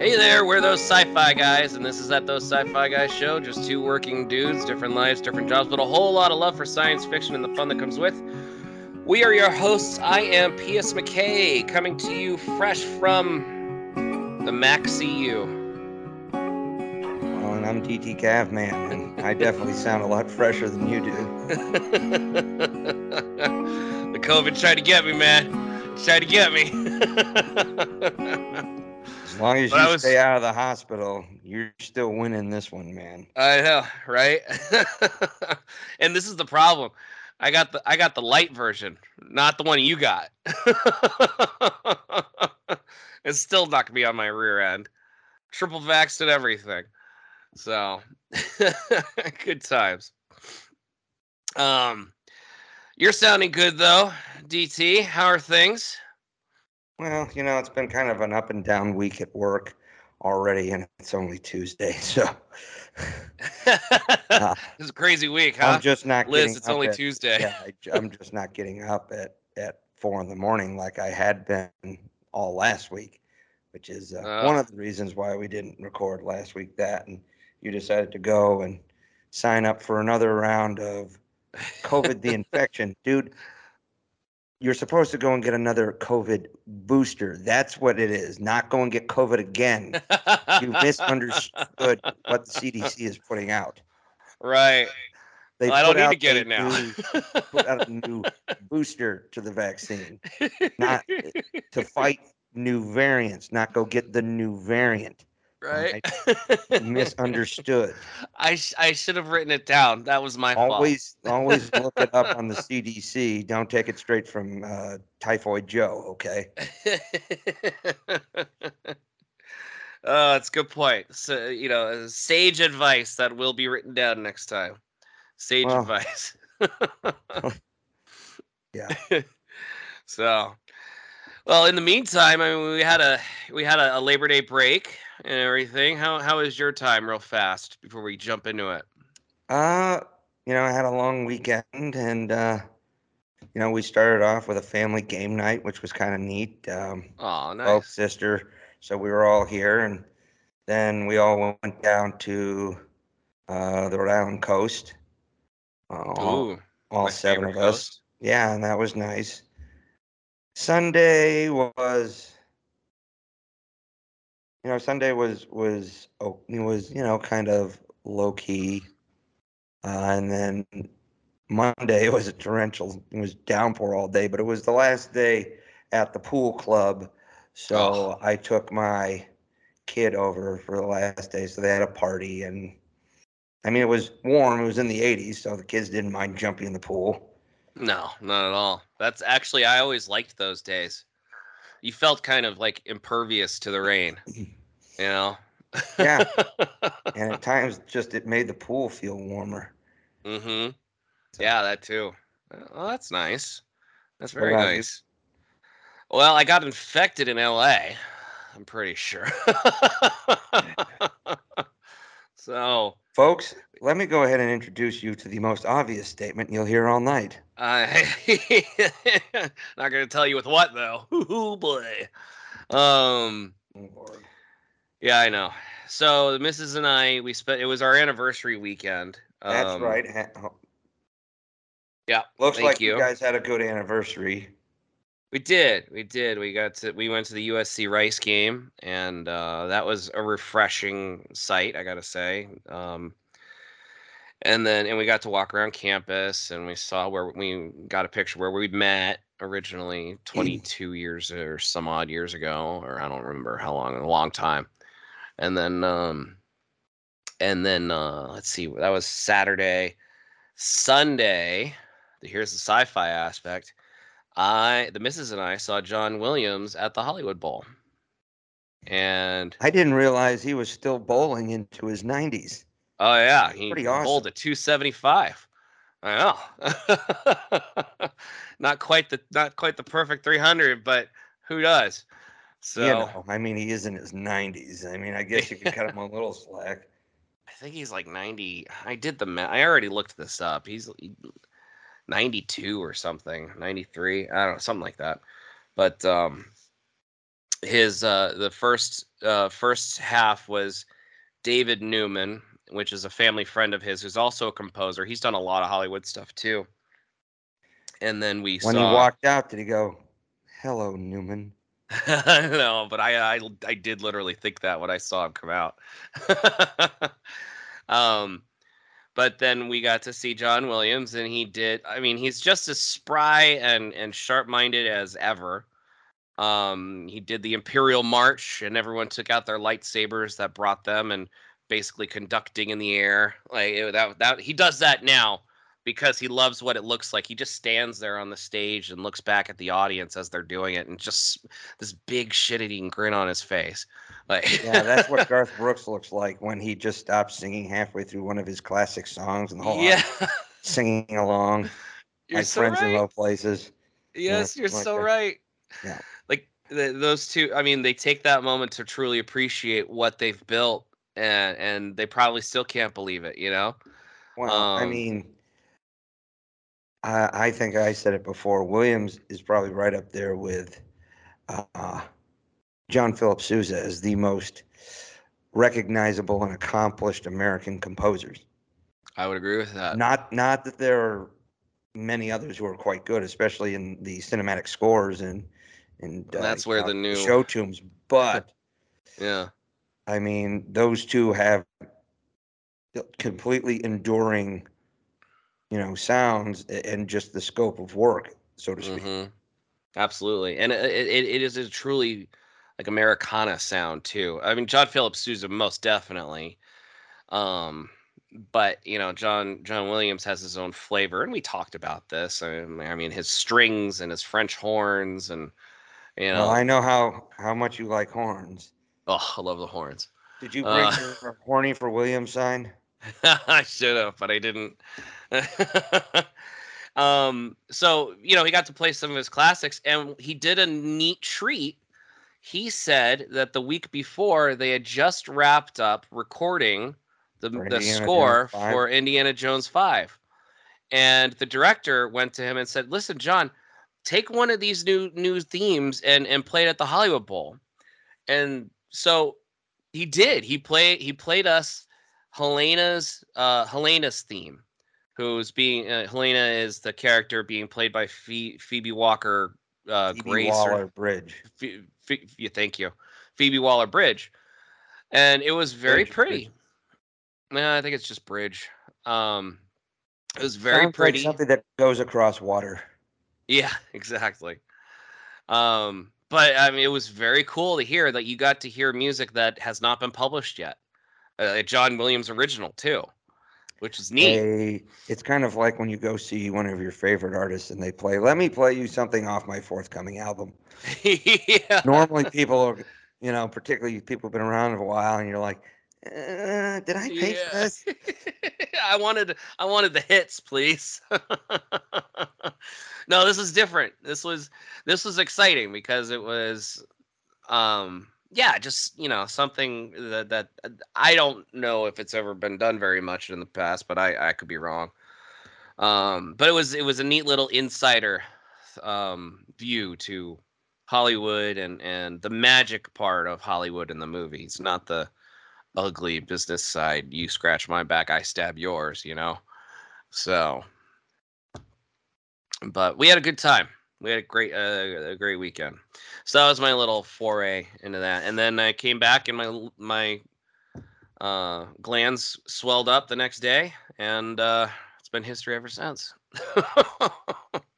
Hey there, we're those sci-fi guys, and this is at those sci-fi guys show. Just two working dudes, different lives, different jobs, but a whole lot of love for science fiction and the fun that comes with. We are your hosts. I am P.S. McKay, coming to you fresh from the Mac CU. Oh, and I'm DT Cavman, and I definitely sound a lot fresher than you do. the COVID tried to get me, man. Tried to get me. As long as you But was- stay out of the hospital, you're still winning this one, man. I know, right? and this is the problem. I got the I got the light version, not the one you got. it's still not gonna be on my rear end. Triple vaxxed and everything. So good times. Um you're sounding good though, DT. How are things? Well, you know, it's been kind of an up and down week at work already, and it's only Tuesday, so uh, it's a crazy week, huh? I'm just not Liz, getting it's up only at- Tuesday. Yeah, I, am just not getting up at at four in the morning like I had been all last week, which is uh, Uh. one of the reasons why we didn't record last week. That and you decided to go and sign up for another round of COVID the infection, dude. You're supposed to go and get another COVID booster. That's what it is. Not go and get COVID again. You misunderstood what the CDC is putting out. right. They I don't need to get it now. new- put out a new booster to the vaccine not to fight new variants, not go get the new variant. Right. You misunderstood. I sh- I should have written it down. That was my always, always look it up on the CDC. Don't take it straight from uh, Typhoid Joe. Okay. fault. Oh, it's a good point. So you know, sage advice that will be written down next time. Sage Well. advice. Yeah. So, well, in the meantime, I mean, we had a we had a, a Labor Day break and everything. How how was your time, real fast, before we jump into it? Uh, you know, I had a long weekend, and uh, you know, we started off with a family game night, which was kind of neat. Um, Oh, both sister. So we were all here, and then we all went down to uh, the Rhode Island coast. Uh, all Ooh, all seven of favorite us. Yeah, and that was nice. Sunday was, you know, Sunday was was oh, it was you know kind of low key, uh, and then Monday was a torrential. It was downpour all day, but it was the last day at the pool club, so Oh. I took my kid over for the last day. So they had a party, and I mean it was warm. It was in the 80s, so the kids didn't mind jumping in the pool. No, not at all. That's actually I always liked those days. You felt kind of like impervious to the rain, you know. Yeah. and at times just it made the pool feel warmer. mm-hmm. Yeah, that too. Oh, that's nice. That's very nice. Well, I got infected in LA. I'm pretty sure. so Folks, let me go ahead and introduce you to the most obvious statement you'll hear all night. I not gonna tell you with what though. Ooh boy. Um. Yeah, I know. So the missus and I, we spent. It was our anniversary weekend. That's Um, right. Ha- oh, Yeah. Looks like you. you guys had a good anniversary. We did. We did. We got to. We went to the USC Rice game, and uh, that was a refreshing sight. I gotta say. Um, and then, and we got to walk around campus, and we saw where we got a picture where we met originally 22 years or some odd years ago, or I don't remember how long. A long time. And then, um, and then uh, let's see. That was Saturday. Sunday. Here's the sci-fi aspect. I, the missus and I saw John Williams at the Hollywood Bowl. And I didn't realize he was still bowling into his 90s. oh yeah, he Pretty bowled awesome. at 275. I know. not quite the not quite the perfect 300, but who does? So you know, I mean, he is in his 90s. I mean, I guess you could cut him a little slack. I think he's like 90. I did the math. I already looked this up. He's 92 or something, 93. I don't know, something like that. But um his uh, the first uh, first half was David Newman, which is a family friend of his, who's also a composer. He's done a lot of Hollywood stuff too. And then we When saw. he walked out, did he go, "Hello, Newman"? no, but I, I I did literally think that when I saw him come out. um, but then we got to see John Williams, and he did. I mean, he's just as spry and and sharp minded as ever. Um, he did the Imperial March, and everyone took out their lightsabers that brought them, and basically conducting in the air. Like it, that that he does that now because he loves what it looks like. He just stands there on the stage and looks back at the audience as they're doing it, and just this big shit-eating grin on his face. Like Yeah, that's what Garth Brooks looks like when he just stops singing halfway through one of his classic songs, and the whole yeah, singing along. you're like so friends in right. low places. Yes, Yeah, you're like so that. right. Yeah. Like th those two, I mean, they take that moment to truly appreciate what they've built, and and they probably still can't believe it. You know. Well, I Um, mean, I, I think I said it before. Williams is probably right up there with uh, John Philip Sousa as the most recognizable and accomplished American composers. I would agree with that. Not not that there are many others who are quite good, especially in the cinematic scores and and uh, That's you where the new- show tunes. But Yeah. I mean, those two have completely enduring, you know, sounds and just the scope of work, so to speak. hmm Absolutely, and it, it, it is a truly like Americana sound too. I mean, John Philip Sousa most definitely, um, but you know, John John Williams has his own flavor, and we talked about this. I mean, I mean his strings and his French horns, and you know, Well, I know how how much you like horns. oh, I love the horns. Did you bring Uh, your horny for Williams sign? I should have, but I didn't. um, so you know, he got to play some of his classics, and he did a neat treat. He said that the week before they had just wrapped up recording the For the score for Indiana Jones Five, and the director went to him and said, "Listen, John, take one of these new new themes and and play it at the Hollywood Bowl." And so he did. He played he played us Helena's uh Helena's theme, who's being uh, Helena is the character being played by Phoe- Phoebe Walker uh Phoebe Grace Waller or Bridge. Yeah, thank you. Phoebe Waller Bridge. And it was very Bridge, pretty. Bridge. Yeah, I think it's just Bridge. Um it was very Sounds like pretty. something that goes across water. Yeah, exactly. Um, but I mean, it was very cool to hear that you got to hear music that has not been published yet. Uh, a John Williams original too, which is neat. They, it's kind of like when you go see one of your favorite artists and they play, let me play you something off my forthcoming album. yeah. Normally, people are, you know, particularly people who've been around a while, and you're like, uh, did I pay for this? I wanted I wanted the hits, please. no, this is different. This was this was exciting because it was um yeah, just you know, something that that I don't know if it's ever been done very much in the past, but I I could be wrong. Um but it was it was a neat little insider um view to Hollywood and and the magic part of Hollywood in the movies, not the ugly business side. You scratch my back, I stab yours, you know? So, but we had a good time. We had a great, uh, a great weekend. So that was my little foray into that. And then I came back and my, my, uh, glands swelled up the next day and, uh, it's been history ever since.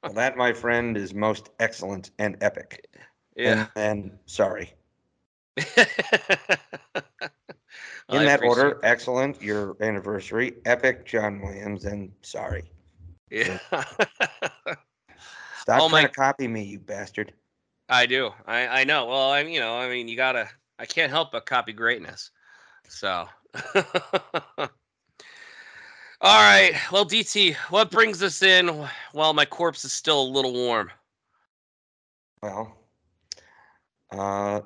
Well, that, my friend, is most excellent and epic. yeah. And, and sorry. I In that order, appreciate excellent, your anniversary, epic, John Williams, and sorry. Yeah. Stop Oh, trying my- to copy me, you bastard. I do. I I know. Well, I'm you know, I mean, you gotta. I can't help but copy greatness. So. All right. Well, DT, what brings us in while my corpse is still a little warm? Well, uh,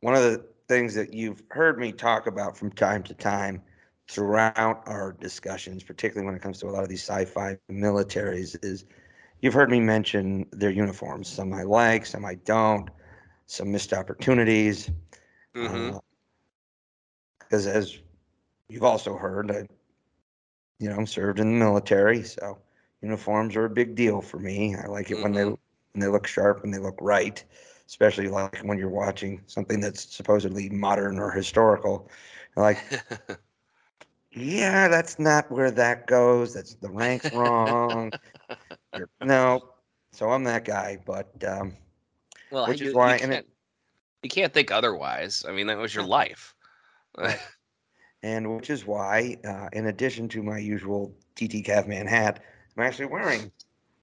one of the things that you've heard me talk about from time to time throughout our discussions, particularly when it comes to a lot of these sci-fi militaries, is you've heard me mention their uniforms. Some I like, some I don't. some missed opportunities. Because as you've also heard, I, you know, served in the military, so uniforms are a big deal for me. I like it when they Mhm. when they look sharp and they look right, especially like when you're watching something that's supposedly modern or historical. Like, yeah, that's not where that goes. That's the rank's wrong. No, so I'm that guy, but um, well, which you, is why, you can't it, you can't think otherwise. I mean, that was your life. And which is why, uh, in addition to my usual DT Cavman hat, I'm actually wearing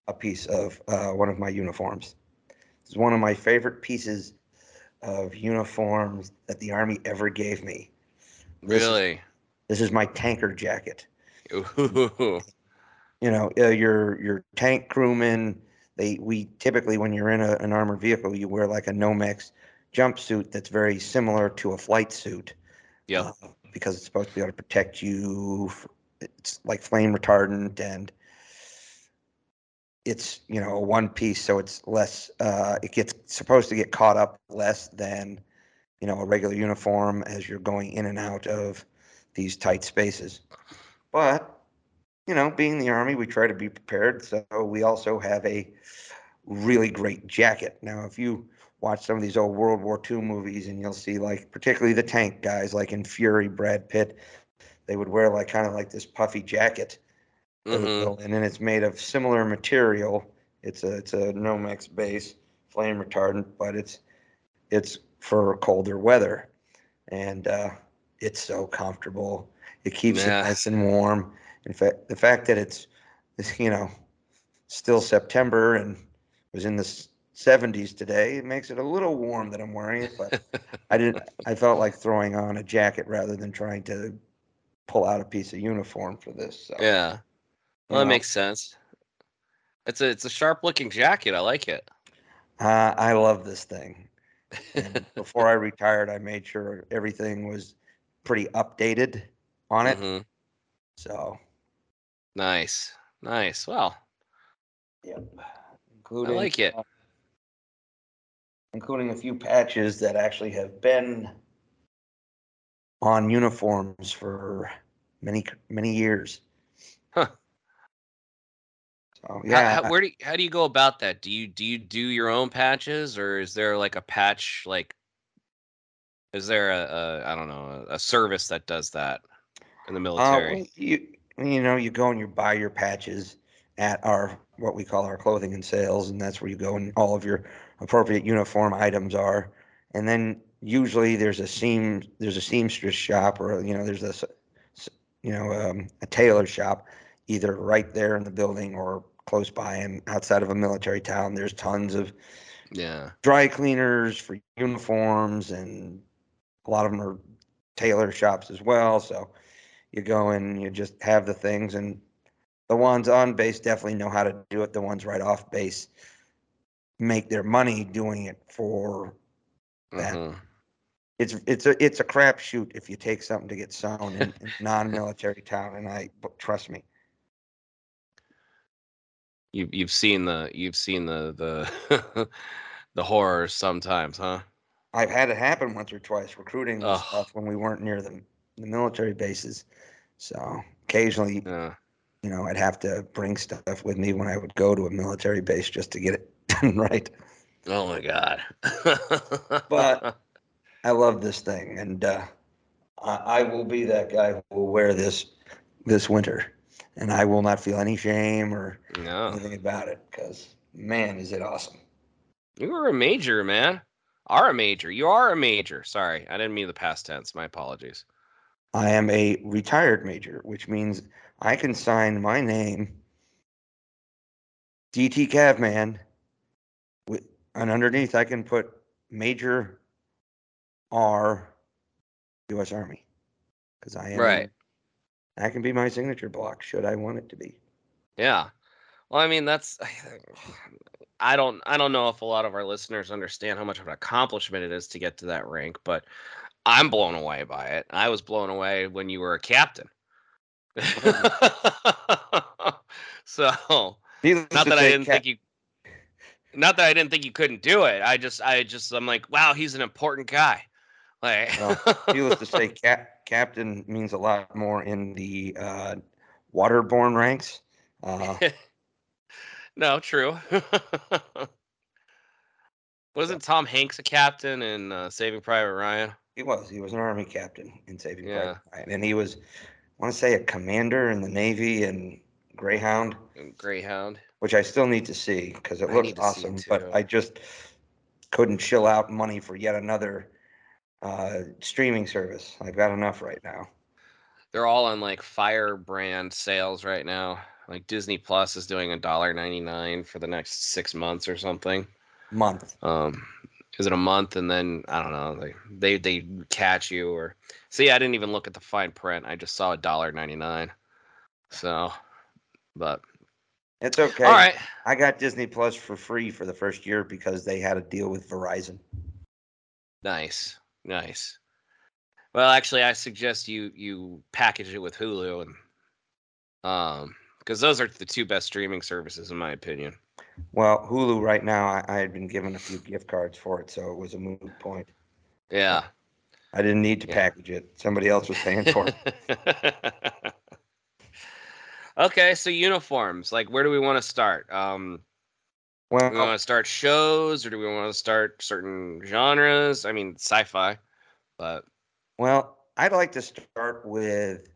a piece of uh, one of my uniforms. It's one of my favorite pieces of uniforms that the Army ever gave me. This is- really? This is my tanker jacket. Ooh. You know, uh, your your tank crewmen. They we typically when you're in a, an armored vehicle, you wear like a Nomex jumpsuit that's very similar to a flight suit. Yep. uh, because it's supposed to be able to protect you. It's like flame retardant and it's you know a one piece, so it's less. Uh, it gets supposed to get caught up less than you know a regular uniform as you're going in and out of these tight spaces. But you know, being the army, we try to be prepared. So we also have a really great jacket. Now, if you watch some of these old World War II movies, and you'll see like particularly the tank guys, like in Fury, Brad Pitt, they would wear like kind of like this puffy jacket that would hmm go in, and it's made of similar material. It's a it's a Nomex base, flame retardant, but it's it's for colder weather, and uh, it's so comfortable. It keeps Yeah. you nice and warm. In fact, the fact that it's you know still September and was in the 70s today, it makes it a little warm that I'm wearing it, but I didn't. I felt like throwing on a jacket rather than trying to pull out a piece of uniform for this. So, Yeah. Well, that know, makes sense. It's a it's a sharp looking jacket. I like it. uh, I love this thing. And before I retired, I made sure everything was pretty updated on it. hmm So, Nice. Nice. Well, yep. Including, I like it. uh, including a few patches that actually have been on uniforms for many many years. Huh. So How- yeah, how, where do you, how do you go about that? Do you do you do your own patches, or is there like a patch like? Is there a, a I don't know a, a service that does that in the uh, military? well, you you know you go and you buy your patches at our what we call our clothing and sales, and that's where you go and all of your appropriate uniform items are. And then usually there's a seam there's a seamstress shop or you know there's a you know um, a tailor shop either right there in the building or close by and outside of a military town. There's tons of yeah. dry cleaners for uniforms and a lot of them are tailor shops as well so you go in you just have the things and the ones on base definitely know how to do it. The ones right off base make their money doing it for that. Hmm it's it's a it's a crapshoot if you take something to get sewn in, in non-military town and i trust me. You've you've seen the you've seen the the the horrors sometimes, huh? i've had it happen once or twice recruiting and stuff when we weren't near the, the military bases so occasionally Yeah. you know, I'd have to bring stuff with me when I would go to a military base just to get it done right. Oh my god. But- I love this thing, and uh, I, I will be that guy who will wear this this winter, and I will not feel any shame or no. anything about it because man, is it awesome. You were a major, man. Are a major. You are a major. Sorry, I didn't mean the past tense. My apologies. I am a retired major, which means I can sign my name, DT Cavman, with and underneath I can put Major R, U.S. Army, because I am Right. That can be my signature block, should I want it to be. Yeah. Well, I mean, that's I don't I don't know if a lot of our listeners understand how much of an accomplishment it is to get to that rank, but I'm blown away by it. I was blown away when you were a captain. so, Needless not that I didn't Cap- think you Not that I didn't think you couldn't do it. I just, I just, I'm like, wow, he's an important guy. Like, Well, needless to say, cap, captain means a lot more in the uh, waterborne ranks. Uh, no, true. Wasn't Tom Hanks a captain in uh, Saving Private Ryan? He was. He was an army captain in Saving Yeah. Private Ryan, and he was, I want to say, a commander in the Navy and Greyhound, Greyhound. which I still need to see because it I looks awesome. But I just couldn't chill out money for yet another uh, streaming service. I've got enough right now. They're all on like Firebrand sales right now. Like Disney Plus is doing a dollar ninety nine for the next six months or something. Month. Um, is it a month and then I don't know they they they catch you or see I didn't even look at the fine print. I just saw a dollar ninety nine. So, but It's okay. all right. I got Disney Plus for free for the first year because they had a deal with Verizon. Nice, nice. Well, actually, I suggest you you package it with Hulu and um because those are the two best streaming services in my opinion. Well, Hulu right now, I, I had been given a few gift cards for it, so it was a moot point. Yeah. I didn't need to Yeah. package it. Somebody else was paying for it. okay, so uniforms. Like, where do we want to start? Um, do we want to start shows, or do we want to start certain genres? I mean, sci-fi, but well, I'd like to start with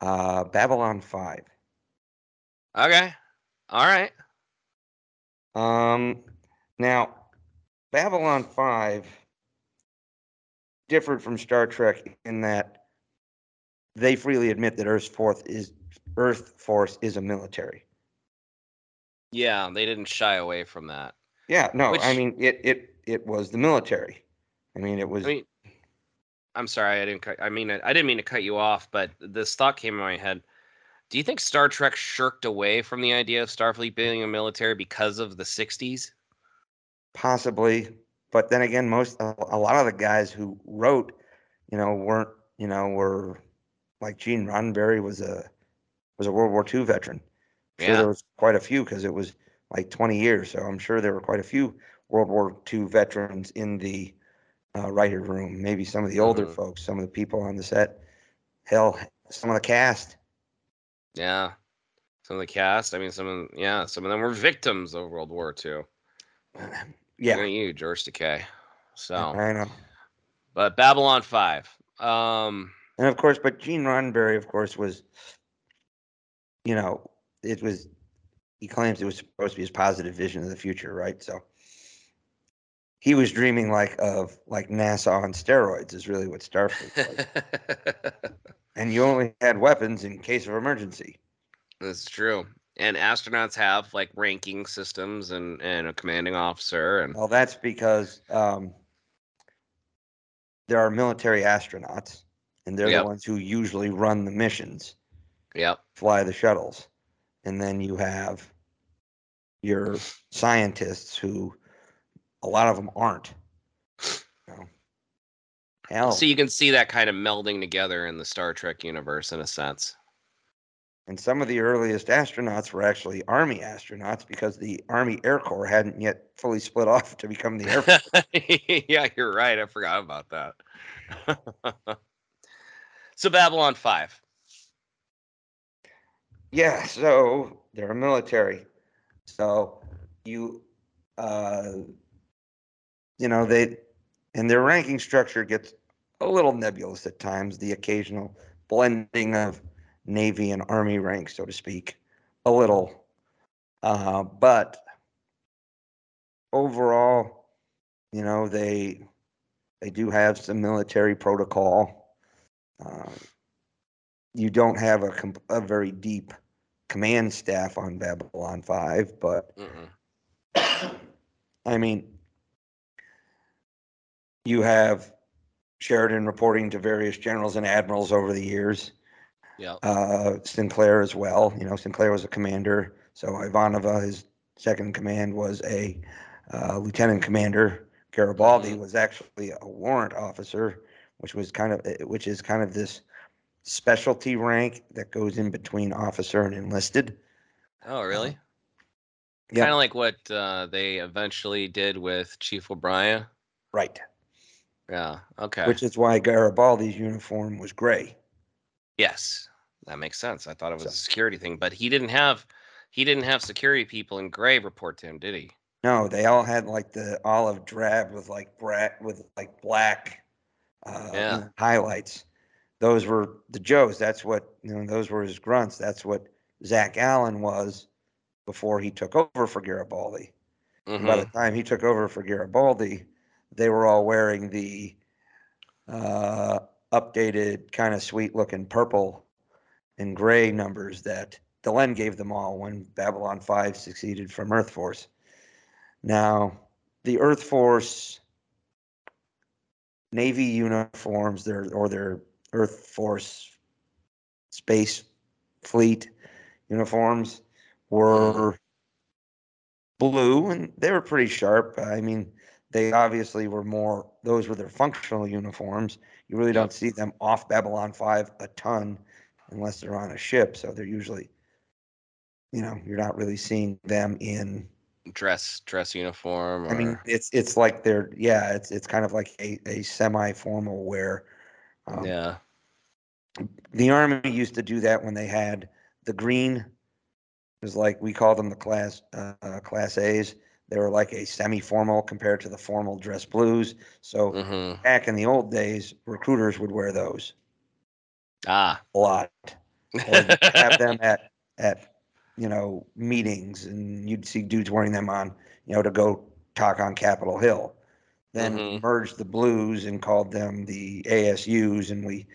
uh, Babylon 5. okay, all right. Um, now, Babylon 5 differed from Star Trek in that they freely admit that Earth's fourth is Earth Force is a military. Yeah, they didn't shy away from that. Yeah, no, I mean it it it was the military. I mean it was I mean, I'm sorry, I didn't. Cut, I mean, I, I didn't mean to cut you off, but this thought came in my head. Do you think Star Trek shirked away from the idea of Starfleet being a military because of the '60s? possibly, but then again, most a, lot of the guys who wrote, you know, weren't you know were like Gene Roddenberry was a was a World War II veteran. I'm sure Yeah. there was quite a few because it was like 20 years, so I'm sure there were quite a few World War II veterans in the uh, writer room. Maybe some of the older Mhm. folks, some of the people on the set, hell, some of the cast. Yeah. Some of the cast. I mean, some of yeah, some of them were victims of World War II. Yeah, at you, George Takei. So, I know. but Babylon Five. Um, And of course, but Gene Roddenberry, of course, was, you know, it was, he claims it was supposed to be his positive vision of the future, right? So he was dreaming like of like NASA on steroids is really what Starfleet was. and you only had weapons in case of emergency. That's true. And astronauts have like ranking systems and and a commanding officer and Well, that's because um, there are military astronauts, and they're Yep. the ones who usually run the missions. yep. fly the shuttles. And then you have your scientists who a lot of them aren't. Hell, So you can see that kind of melding together in the Star Trek universe in a sense. and some of the earliest astronauts were actually Army astronauts because the Army Air Corps hadn't yet fully split off to become the Air Force. yeah, you're right. I forgot about that. so Babylon 5. yeah, so they're a military. So you, uh, you know, they, and their ranking structure gets a little nebulous at times, the occasional blending of Navy and Army ranks, so to speak, a little. Uh, but overall, you know, they, they do have some military protocol. Uh, you don't have a, com- a very deep command staff on Babylon 5, but Mm-mm. I mean, you have Sheridan reporting to various generals and admirals over the years. Yep. Uh, Sinclair as well. You know, Sinclair was a commander. So Ivanova, his second command, was a uh, lieutenant commander. Garibaldi Mhm. was actually a warrant officer, which was kind of, which is kind of this specialty rank that goes in between officer and enlisted. Oh, really? Yep. Kind of like what uh, they eventually did with Chief O'Brien. Right. Yeah. Okay. Which is why Garibaldi's uniform was gray. yes, that makes sense. I thought it was So- a security thing, but he didn't have he didn't have security people in gray report to him, did he? No, they all had like the olive drab with like brat with like black uh, Yeah. highlights. Those were the Joes. That's what you know. Those were his grunts. That's what Zack Allan was before he took over for Garibaldi. And by the Mhm. time he took over for Garibaldi, they were all wearing the uh, updated, kind of sweet looking purple and gray numbers that Delenn gave them all when Babylon 5 succeeded from Earth Force. Now, the Earth Force Navy uniforms, their or their Earth Force Space Fleet uniforms were blue and they were pretty sharp. I mean, they obviously were more, those were their functional uniforms. You really don't see them off Babylon 5 a ton unless they're on a ship. So they're usually, you know, you're not really seeing them in Dress dress uniform. Or, I mean, it's it's like they're yeah, it's it's kind of like a, a semi-formal wear. Um, yeah. The army used to do that when they had the green. It was like we called them the class uh, class A's. They were like a semi-formal compared to the formal dress blues. So Mm-hmm. back in the old days, recruiters would wear those Ah. a lot, have them at at you know meetings, and you'd see dudes wearing them on you know to go talk on Capitol Hill. Then Mhm. merged the blues and called them the ASUs, and we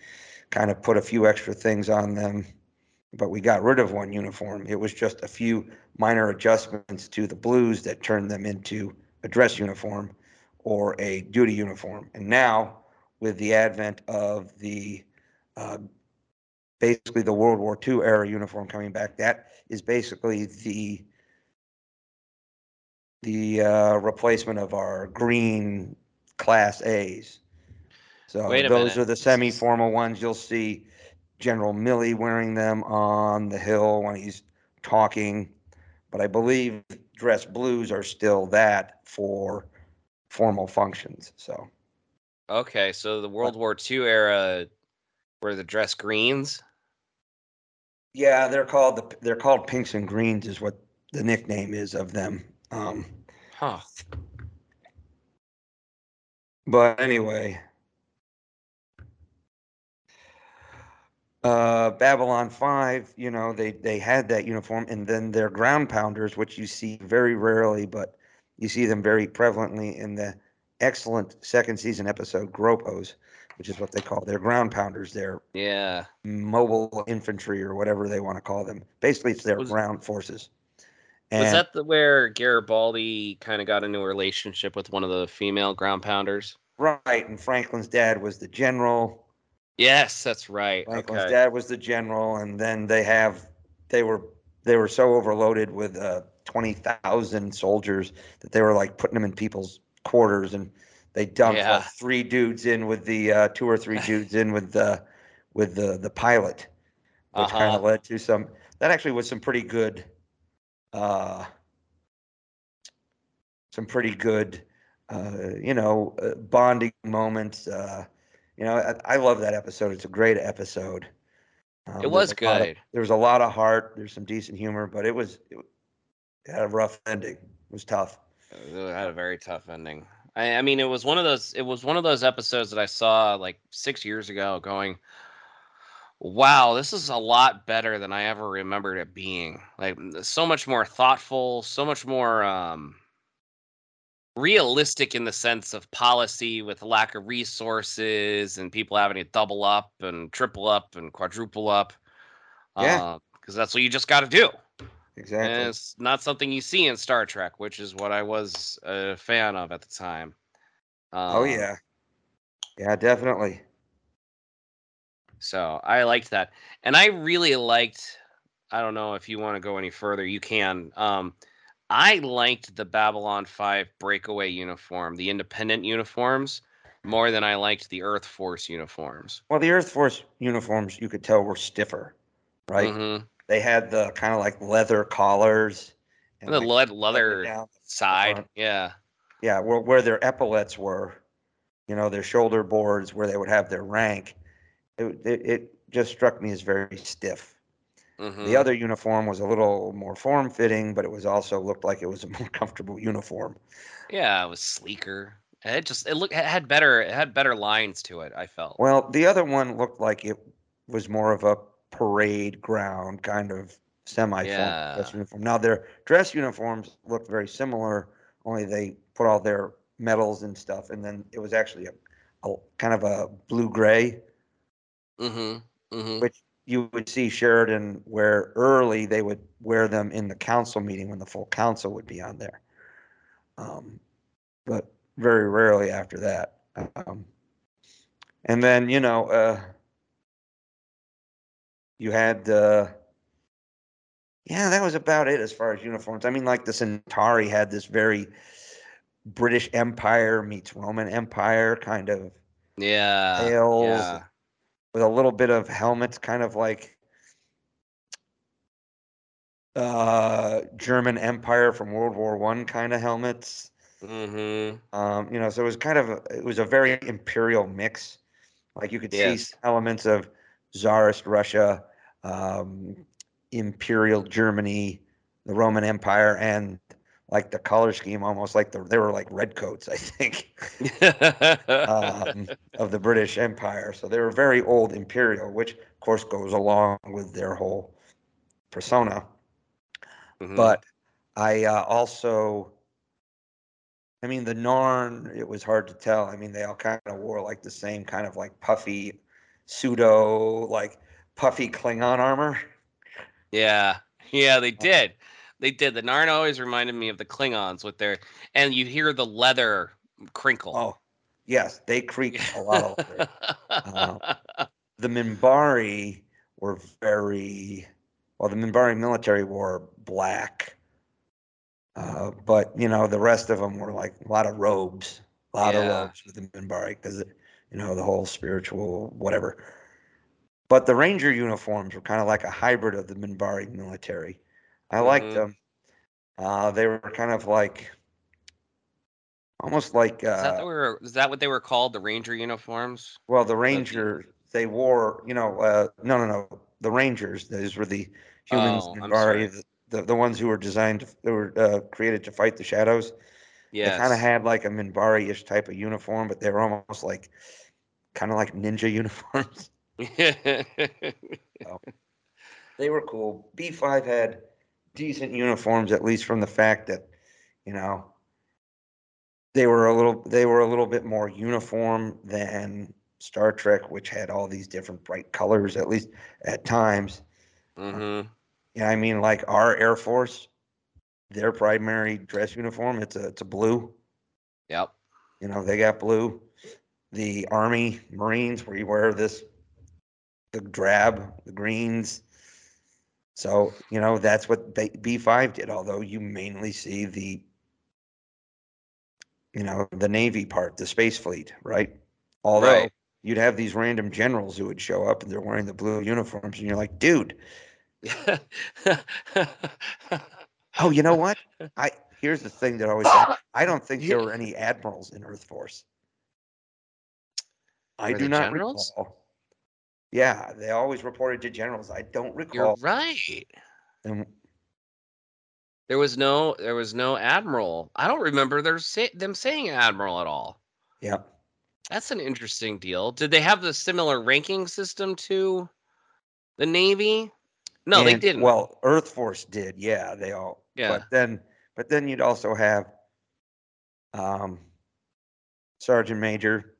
kind of put a few extra things on them. But we got rid of one uniform. It was just a few minor adjustments to the blues that turned them into a dress uniform or a duty uniform. And now, with the advent of the uh, basically the World War II era uniform coming back. That is basically the the uh, replacement of our green Class A's. So those minute. are the semi-formal ones. You'll see General Milley wearing them on the Hill when he's talking, but I believe dress blues are still that for formal functions. So Okay, so the World War II era were the dress greens. yeah, they're called the they're called pinks and greens is what the nickname is of them. Um, Huh. But anyway, uh, Babylon 5, you know, they, they had that uniform, and then their ground pounders, which you see very rarely, but you see them very prevalently in the excellent second season episode, Gropos, which is what they call their ground pounders, their Yeah. mobile infantry or whatever they want to call them. Basically, it's their Was- ground forces. Was And that the where Garibaldi kind of got into a relationship with one of the female ground pounders? right, and Franklin's dad was the general. Yes, that's right. Franklin's okay. dad was the general, and then they have they were they were so overloaded with uh, twenty thousand soldiers that they were like putting them in people's quarters, and they dumped Yeah. like three dudes in with the uh, two or three dudes in with the with the the pilot, which kind Uh-huh. of led to some. That actually was some pretty good, uh, some pretty good, uh, you know, uh, bonding moments. Uh, you know, I, I love that episode. It's a great episode. Um, It was lot of- good. there was a lot of heart. There's some decent humor, but it was it had a rough ending. It was tough. It had a very tough ending. I, I mean, it was one of those. It was one of those episodes that I saw like six years ago, going, "Wow, this is a lot better than I ever remembered it being. Like, so much more thoughtful, so much more um, realistic in the sense of policy, with lack of resources and people having to double up and triple up and quadruple up. Yeah. because that's what you just got to do. Exactly. And it's not something you see in Star Trek, which is what I was a fan of at the time. oh Um, yeah. Yeah, definitely. So I liked that. And I really liked, I don't know if you want to go any further, you can. Um, I liked the Babylon 5 breakaway uniform, the independent uniforms, more than I liked the Earth Force uniforms. Well, the Earth Force uniforms you could tell were stiffer, right? Mhm. They had the kind of like leather collars And the like, lead leather down side. front. Yeah. Yeah, where, where their epaulets were, you know, their shoulder boards where they would have their rank, it, it, it just struck me as very stiff. Hmm The other uniform was a little more form fitting, but it was also looked like it was a more comfortable uniform. Yeah, it was sleeker. It just it looked it had better it had better lines to it. I felt. Well, the other one looked like it was more of a parade ground kind of dress Yeah. uniform. Now their dress uniforms looked very similar, only they put all their medals and stuff, and then it was actually a, a kind of a blue gray, hmm hmm which you would see Sheridan wear early. They would wear them in the council meeting when the full council would be on there, um, but very rarely after that. Um, and then you know, uh, you had uh, yeah, that was about it as far as uniforms. I mean, like the Centauri had this very British Empire meets Roman Empire kind of Yeah. tails Yeah. With a little bit of helmets, kind of like uh, German Empire from World War One kind of helmets. hmm Um, you know, so it was kind of a, it was a very imperial mix. Like you could see elements of Tsarist Russia, um, Imperial Germany, the Roman Empire, and like the color scheme, almost like the they were like redcoats, I think, um, of the British Empire. So they were very old imperial, which of course goes along with their whole persona. Mhm. But I uh, also, I mean, the Narn, it was hard to tell. I mean, they all kind of wore like the same kind of like puffy, pseudo, like puffy Klingon armor. Yeah, yeah, they did. They did. The Narn always reminded me of the Klingons with their, and you hear the leather crinkle. Oh, yes, they creak a lot of leather. The Minbari were very, well, the Minbari military wore black. Uh, but, you know, the rest of them were like a lot of robes, a lot of robes with the Minbari because, you know, the whole spiritual whatever. But the Ranger uniforms were kind of like a hybrid of the Minbari military. I liked Mhm. them. Uh, they were kind of like, almost like, is that uh, were? Is that what they were called? The Ranger uniforms? Well, the Ranger, they wore, you know, uh, no, no, no, the Rangers, those were the humans, Oh, I'm Minbari, sorry. the, the, the ones who were designed, they were uh, created to fight the shadows. They kind of had like a Minbari-ish type of uniform, but they were almost like, kind of like ninja uniforms. They were cool. B5 had decent uniforms, at least from the fact that, you know, they were a little, they were a little bit more uniform than Star Trek, which had all these different bright colors, at least at times. hmm Yeah, I mean, like our Air Force, their primary dress uniform, it's a it's a blue. Yep. You know, they got blue. The Army, Marines, where you wear this, the drab, the greens. So you know that's what B five did. Although you mainly see the, you know, the Navy part, the space fleet, right? Although Right. you'd have these random generals who would show up and they're wearing the blue uniforms, and you're like, dude, Oh, you know what? I here's the thing that always happened. I don't think there were any admirals in Earth Force. I Were do not generals? recall. Yeah, they always reported to generals. I don't recall. You're right. There was no there was no admiral. I don't remember their say, them saying admiral at all. yeah, That's an interesting deal. Did they have the similar ranking system to the Navy? No, they didn't. Well, Earth Force did. Yeah, they all. Yeah. But then, but then you'd also have, um, Sergeant Major.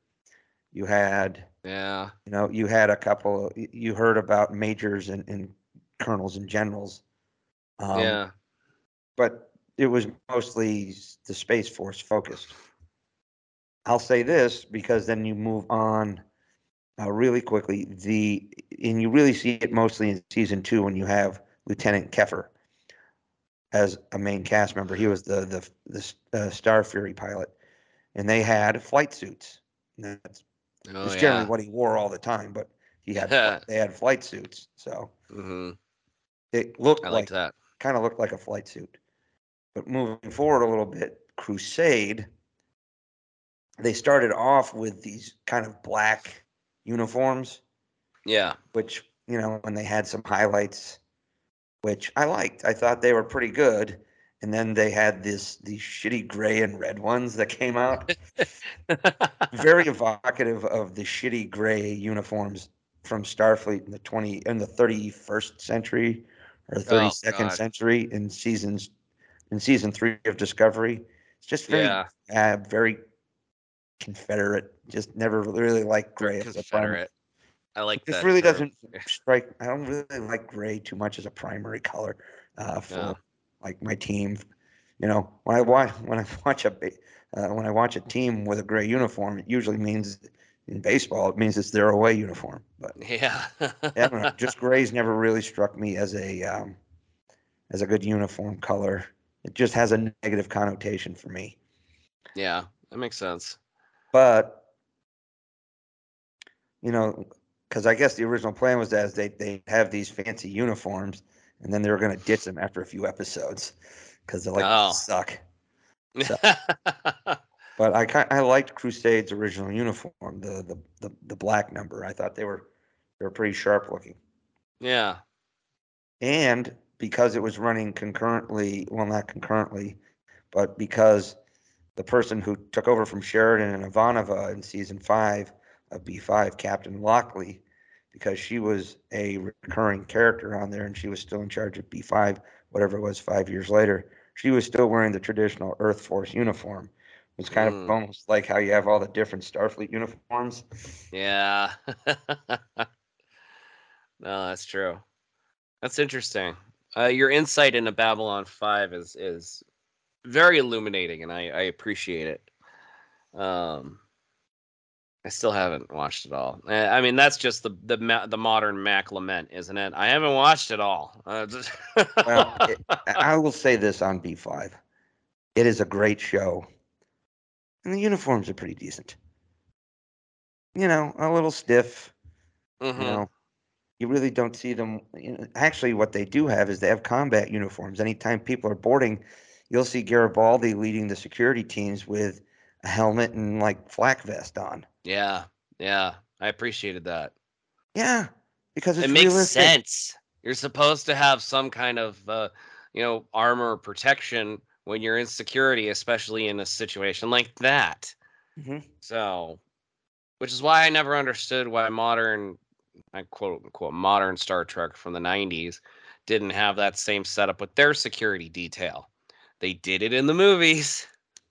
You had, yeah. you know, you had a couple. You heard about majors and, and colonels and generals. Um, yeah. but it was mostly the Space Force focused. I'll say this because then you move on uh, really quickly. The and you really see it mostly in season two when you have Lieutenant Keffer as a main cast member. He was the the the uh, Star Fury pilot, and they had flight suits. And That's, Oh that's yeah. generally what he wore all the time, but he had they had flight suits, so hmm it looked I like that. kind of looked like a flight suit. But moving forward a little bit, Crusade, they started off with these kind of black uniforms, Yeah. which, you know, when they had some highlights, which I liked. I thought they were pretty good. And then they had this these shitty gray and red ones that came out. Very evocative of the shitty gray uniforms from Starfleet in the 20 in the 31st century or 32nd God. century in seasons in season 3 of Discovery. It's just very yeah. uh, very Confederate. Just never really liked gray as a primary. Confederate. I like This really term. doesn't strike. I don't really like gray too much as a primary color uh, for Yeah. Like my team. You know, when I watch when I watch a uh, when I watch a team with a gray uniform, it usually means in baseball it means it's their away uniform. But Yeah. Know, just gray's never really struck me as a um, as a good uniform color. It just has a negative connotation for me. yeah. That makes sense. But you know, because I guess the original plan was that they they have these fancy uniforms, and then they were going to ditch them after a few episodes because they're like Oh. "These suck. But I I liked Crusade's original uniform, the, the the the black number. I thought they were they were pretty sharp looking, yeah. and because it was running concurrently, well, not concurrently, but because the person who took over from Sheridan and Ivanova in season five of B5, Captain Lockley, because she was a recurring character on there and she was still in charge of B5, whatever it was five years later, she was still wearing the traditional Earth Force uniform. It's kind Mm. of almost like how you have all the different Starfleet uniforms. Yeah. no, that's true. That's interesting. Uh, your insight into Babylon 5 is is very illuminating and I, I appreciate it. Um I still haven't watched it all. Uh, I mean, that's just the the the modern Mac lament, isn't it? I haven't watched it all. Uh, just- Well, it, I will say this on B5. It is a great show. And the uniforms are pretty decent. You know, a little stiff, Mhm. you know. You really don't see them. You know, actually, what they do have is they have combat uniforms. Anytime people are boarding, you'll see Garibaldi leading the security teams with a helmet and like flak vest on. Yeah, yeah, I appreciated that. Yeah, because it's it makes realistic. sense. You're supposed to have some kind of, uh, you know, armor protection when you're in security, especially in a situation like that. Mhm. So, which is why I never understood why modern, I quote unquote, modern Star Trek from the 90s didn't have that same setup with their security detail. They did it in the movies.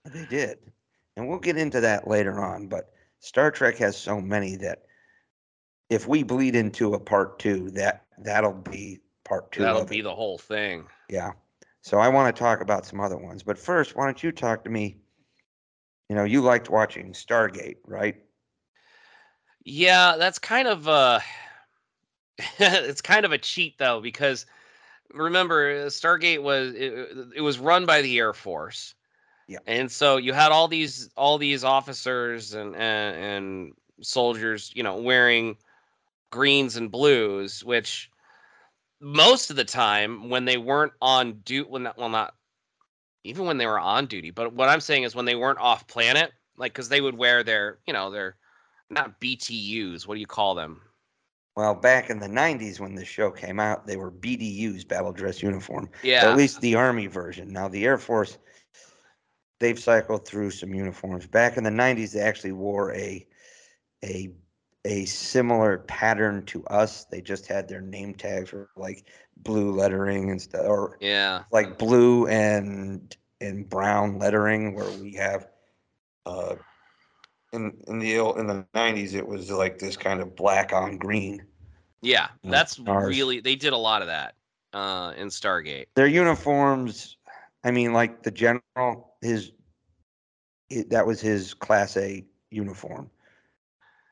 They did. And we'll get into that later on, but Star Trek has so many that if we bleed into a part two, that that'll be part 2 That'll be it. the whole thing. Yeah. So I want to talk about some other ones. But first, why don't you talk to me? You know, you liked watching Stargate, right? Yeah, that's kind of uh it's kind of a cheat though because remember Stargate was it, it was run by the Air Force. Yeah. And so you had all these all these officers and and, and soldiers, you know, wearing greens and blues, which most of the time when they weren't on duty, when not, well not even when they were on duty, but what I'm saying is when they weren't off planet, like because they would wear their, you know, their not BTUs. What do you call them? Well, back in the 90s when this show came out, they were BDUs, battle dress uniform. Yeah. At least the Army version. Now, the Air Force, they've cycled through some uniforms. Back in the 90s, they actually wore a a a similar pattern to us. They just had their name tags were like blue lettering and stuff, or Yeah. like blue and and brown lettering, where we have uh in in the in the 90s it was like this kind of black on green. Yeah. That's ours. really they did a lot of that uh in Stargate. their uniforms i mean like the general his it, that was his class a uniform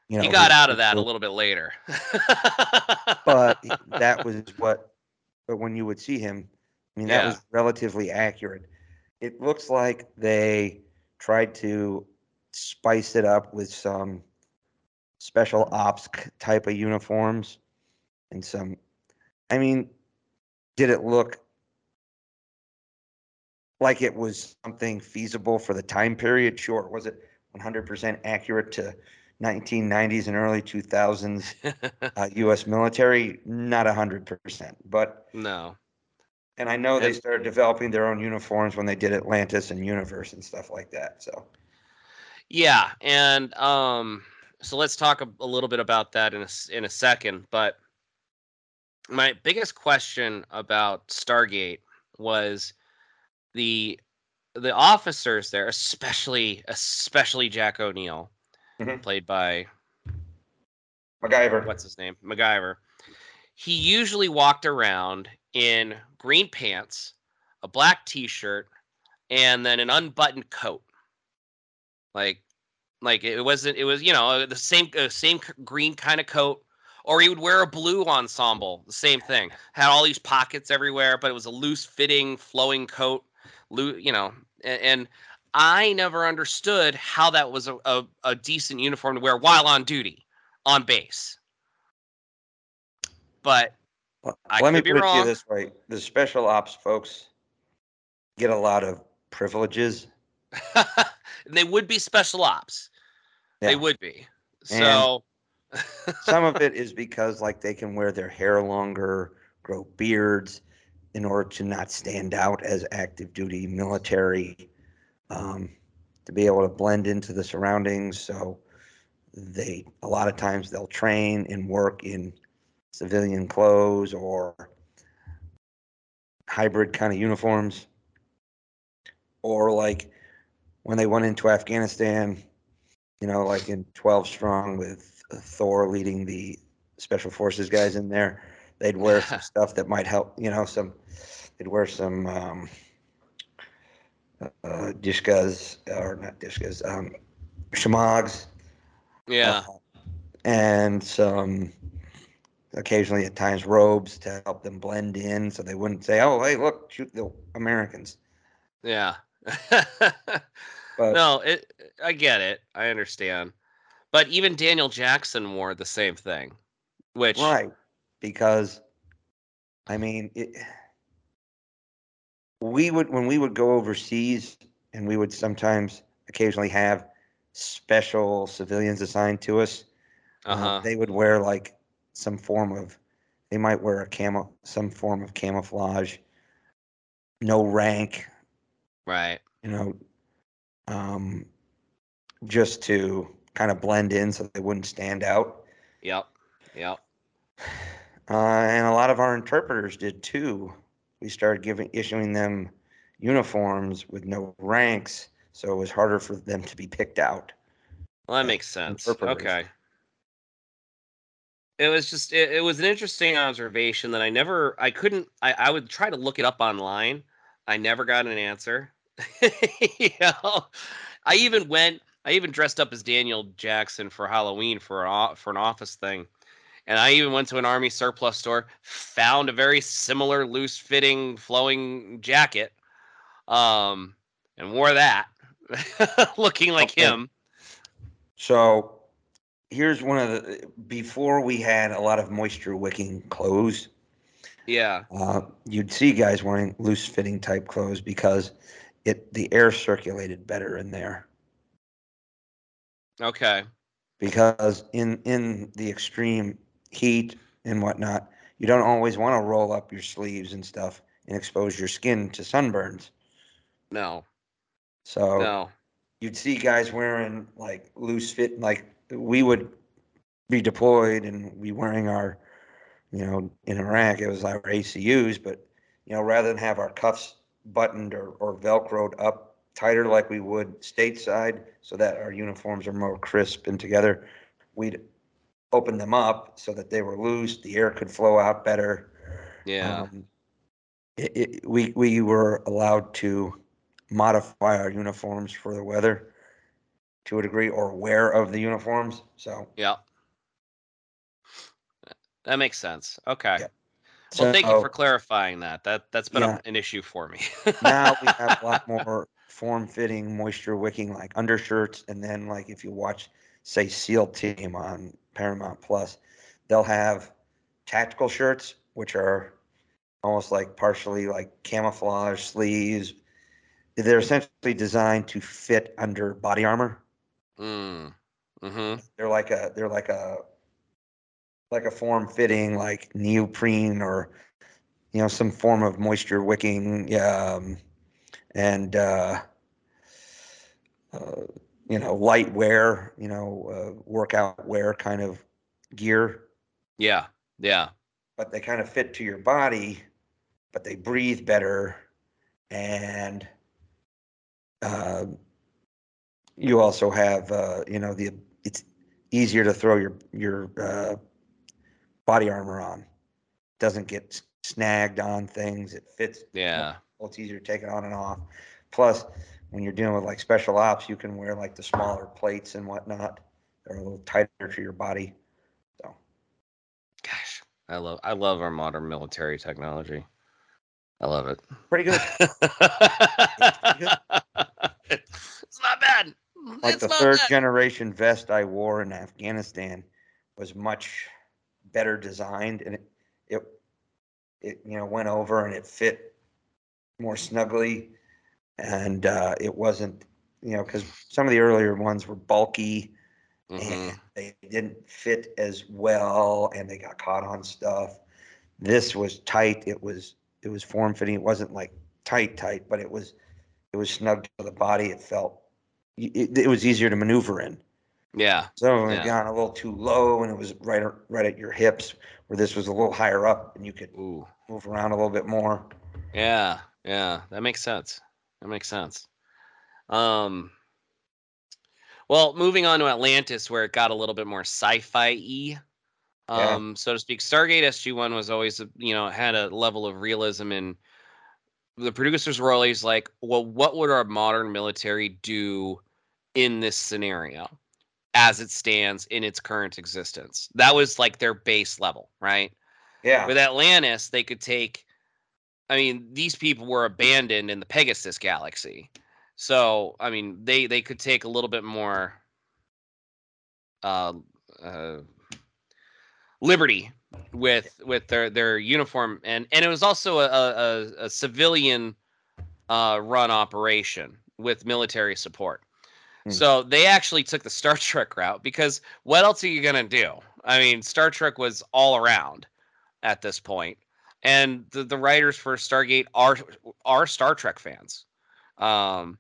you know, he got his- out of that a little bit later. but that was what but when you would see him i mean that Yeah. was relatively accurate it looks like they tried to spice it up with some special ops type of uniforms and some i mean did it look like it was something feasible for the time period. Sure, was it 100% accurate to 1990s and early 2000s uh, U.S. military? Not 100%, but no. And I know they started developing their own uniforms when they did Atlantis and Universe and stuff like that. So Yeah, and um, so let's talk a, a little bit about that in a in a second. But my biggest question about Stargate was the the officers there, especially especially Jack O'Neill, Mhm. played by MacGyver. what's his name MacGyver. He usually walked around in green pants, a black T-shirt, and then an unbuttoned coat. Like, like it wasn't. It was you know the same uh, same green kind of coat. Or he would wear a blue ensemble, the same thing. Had all these pockets everywhere, but it was a loose fitting, flowing coat. You know, and, and I never understood how that was a, a, a decent uniform to wear while on duty, on base. But Well, I Let me put it to you this way: the special ops folks get a lot of privileges. they would be special ops. They would be. And- So Some of it is because like they can wear their hair longer, grow beards, in order to not stand out as active duty military, um, to be able to blend into the surroundings. So they a lot of times they'll train and work in civilian clothes or hybrid kind of uniforms. Or like when they went into Afghanistan, you know, like in 12 strong with Thor leading the special forces guys in there, they'd wear some stuff that might help, you know, some, they'd wear some, um, uh, dishkas or not dishkas, um, shamags. yeah, uh, and some occasionally at times robes to help them blend in so they wouldn't say, oh, hey, look, shoot the Americans. yeah. But no, it. I get it. I understand. But even Daniel Jackson wore the same thing, which Right. Because I mean it we would when we would go overseas and we would sometimes occasionally have special civilians assigned to us. uh, uh-huh. they would wear like some form of they might wear a camo some form of camouflage, no rank, right. you know, um just to kind of blend in so they wouldn't stand out. Yep. Yep. Uh, and a lot of our interpreters did too. We started giving issuing them uniforms with no ranks, so it was harder for them to be picked out. Well, that makes sense. Okay. It was just it, it was an interesting observation that I never I couldn't I, I would try to look it up online. I never got an answer. you know, I even went I even dressed up as Daniel Jackson for Halloween for an for an office thing. And I even went to an army surplus store, found a very similar loose fitting flowing jacket um and wore that looking like Okay. him. So here's one of the before we had a lot of moisture wicking clothes. Yeah. Uh, you'd see guys wearing loose fitting type clothes because it the air circulated better in there. Okay. because in in the extreme heat and whatnot, you don't always want to roll up your sleeves and stuff and expose your skin to sunburns. No. So No. you'd see guys wearing like loose fit, like we would be deployed and be wearing our, you know, in Iraq it was our ACUs, but you know, rather than have our cuffs buttoned or, or velcroed up tighter like we would stateside, so that our uniforms are more crisp and together, we'd open them up so that they were loose, the air could flow out better. Yeah. Um, it, it, we we were allowed to modify our uniforms for the weather to a degree, or wear of the uniforms. So, yeah. That makes sense. Okay. Yeah. Well, thank you for clarifying that. That that's been Yeah. a, an issue for me. now we have a lot more form-fitting, moisture wicking like undershirts, and then like if you watch, say, SEAL Team on Paramount Plus, they'll have tactical shirts which are almost like partially like camouflage sleeves, they're essentially designed to fit under body armor. Mm. Mm-hmm. They're like a they're like a like a form fitting like neoprene or you know some form of moisture wicking um, and uh, uh, you know light wear you know uh, workout wear kind of gear Yeah. Yeah. but they kind of fit to your body but they breathe better and uh, you also have uh, you know the it's easier to throw your your uh, body armor on doesn't get snagged on things it fits Yeah. well, it's easier to take it on and off plus when you're dealing with like special ops you can wear like the smaller plates and whatnot they're a little tighter to your body so Gosh, I love I love our modern military technology. I love it. pretty good it's not bad. like it's the third bad. generation vest I wore in Afghanistan was much better designed and it, it it you know went over and it fit more snugly and uh, it wasn't you know because some of the earlier ones were bulky Mhm. and they didn't fit as well and they got caught on stuff this was tight it was it was form fitting it wasn't like tight tight but it was it was snug to the body it felt it, it was easier to maneuver in Yeah. some of them Yeah. had gone a little too low and it was right right at your hips where this was a little higher up and you could Ooh. move around a little bit more Yeah. Yeah. That makes sense. That makes sense. Um. Well, moving on to Atlantis, where it got a little bit more sci-fi y, Yeah. um, so to speak. Stargate SG One was always, you know, had a level of realism, and the producers were always like, "Well, what would our modern military do in this scenario, as it stands in its current existence?" That was like their base level, right? yeah With Atlantis, they could take. I mean, these people were abandoned in the Pegasus galaxy, so I mean, they they could take a little bit more uh, uh, liberty with with their their uniform, and and it was also a a, a, civilian uh, run operation with military support. Hmm. So they actually took the Star Trek route because what else are you gonna do? I mean, Star Trek was all around at this point, and the, the writers for Stargate are are Star Trek fans. Um,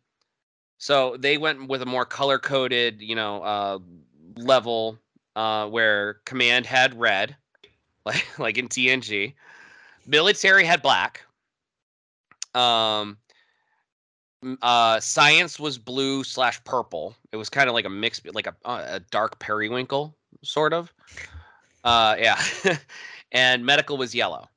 so they went with a more color coded, you know, uh, level uh, where command had red, like like in TNG. Military had black. Um, uh, science was blue slash purple. It was kind of like a mix, like a uh, a dark periwinkle sort of. Uh, yeah, and medical was yellow.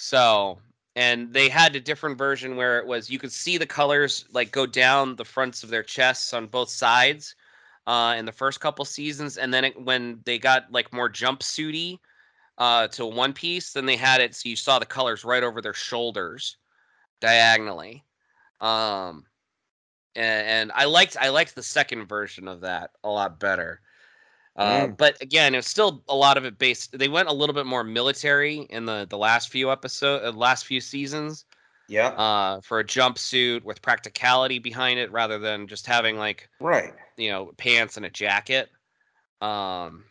So, and they had a different version where it was you could see the colors like go down the fronts of their chests on both sides uh, in the first couple seasons, and then it, when they got like more jumpsuity uh, to one piece, then they had it so you saw the colors right over their shoulders diagonally. Um, and, and I liked I liked the second version of that a lot better. Uh, Mm. But again, it was still a lot of it based. They went a little bit more military in the the last few episode, uh, last few seasons, yeah uh, for a jumpsuit with practicality behind it, rather than just having like right you know pants and a jacket. Um,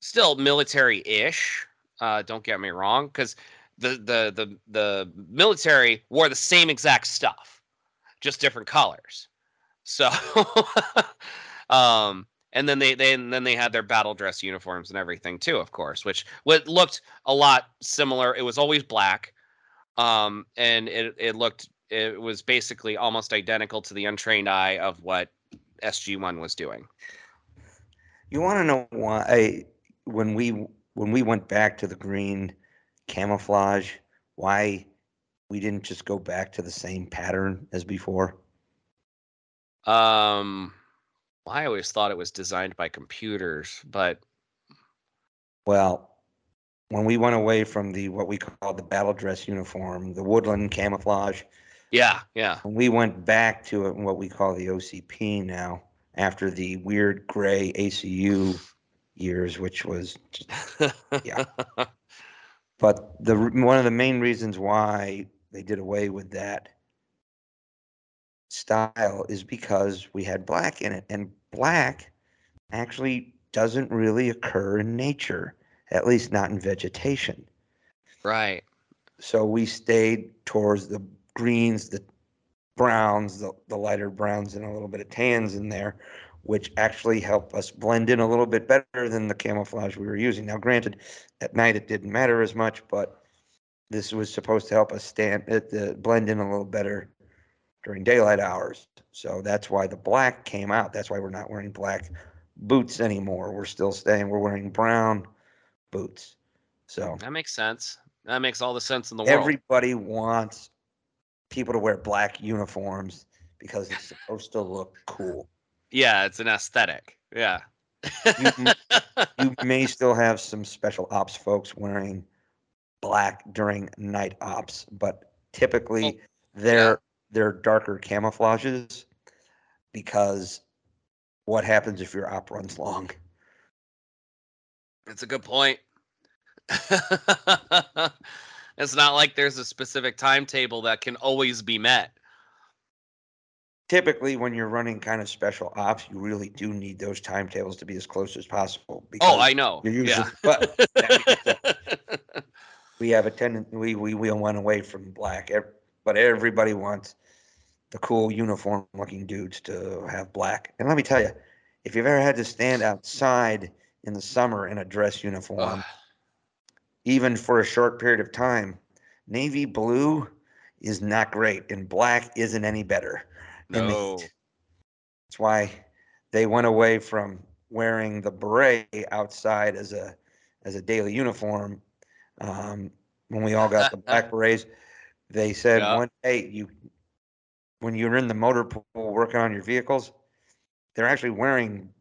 still military-ish. Uh, don't get me wrong, because the, the the the military wore the same exact stuff, just different colors. So, um, and then they, they and then they had their battle dress uniforms and everything too, of course, which what looked a lot similar. It was always black, um, and it it looked it was basically almost identical to the untrained eye of what SG One was doing. You want to know why when we when we went back to the green camouflage, why we didn't just go back to the same pattern as before? Um, I always thought it was designed by computers, but Well, when we went away from the what we call the battle dress uniform, the woodland camouflage, yeah, yeah, when we went back to it, what we call the OCP now, after the weird gray ACU years, which was just Yeah. But the one of the main reasons why they did away with that style is because we had black in it, and black actually doesn't really occur in nature, at least not in vegetation. Right. So we stayed towards the greens, the browns, the, the lighter browns, and a little bit of tans in there, which actually help us blend in a little bit better than the camouflage we were using. Now, granted, at night it didn't matter as much, but this was supposed to help us stand uh, blend in a little better during daylight hours. So that's why the black came out. That's why we're not wearing black boots anymore. We're still staying. We're wearing brown boots. So That makes sense. That makes all the sense in the world. everybody wants people to wear black uniforms because it's supposed to look cool. Yeah, it's an aesthetic. Yeah. You, you may still have some special ops folks wearing black during night ops, but typically they're they're darker camouflages because what happens if your op runs long? It's a good point. it's not like there's a specific timetable that can always be met. Typically, when you're running kind of special ops, you really do need those timetables to be as close as possible. Oh, I know. you're usually, Yeah. but that being said, we have a tendency, we, we, we went away from black, but everybody wants the cool uniform looking dudes to have black. And let me tell you, if you've ever had to stand outside in the summer in a dress uniform, even for a short period of time, navy blue is not great and black isn't any better. no. That's why they went away from wearing the beret outside as a as a daily uniform. Um, when we all got the black berets, they said Yeah. one day you when you're in the motor pool working on your vehicles, they're actually wearing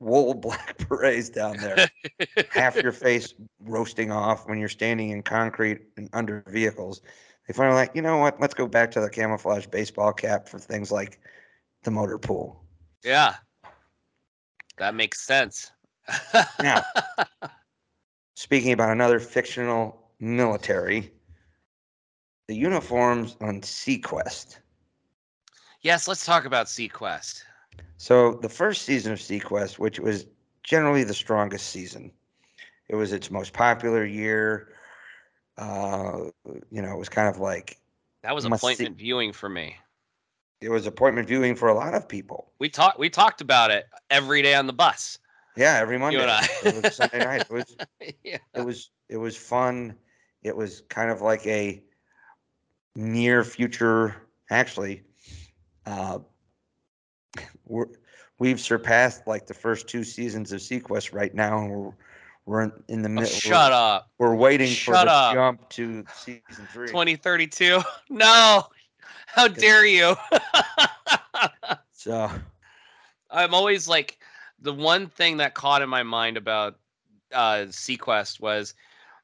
wool black berets down there. Half your face roasting off when you're standing in concrete and under vehicles. They finally like, you know what? Let's go back to the camouflage baseball cap for things like the motor pool. yeah. That makes sense. Now, speaking about another fictional military, the uniforms on SeaQuest. yes, let's talk about SeaQuest. So the first season of SeaQuest, which was generally the strongest season, it was its most popular year. Uh, you know, it was kind of like That was Must see- appointment viewing for me. it was appointment viewing for a lot of people. We talked we talked about it every day on the bus. Yeah, every Monday. and I. it was Sunday night. It was yeah. it was it was fun. It was kind of like a near future. Actually, uh, we're, we've surpassed like the first two seasons of SeaQuest right now, and we're we're in, in the Oh, middle. shut up. We're waiting for Shut the up. jump to season three. 2032. No. How dare you? So I'm always like the one thing that caught in my mind about uh SeaQuest was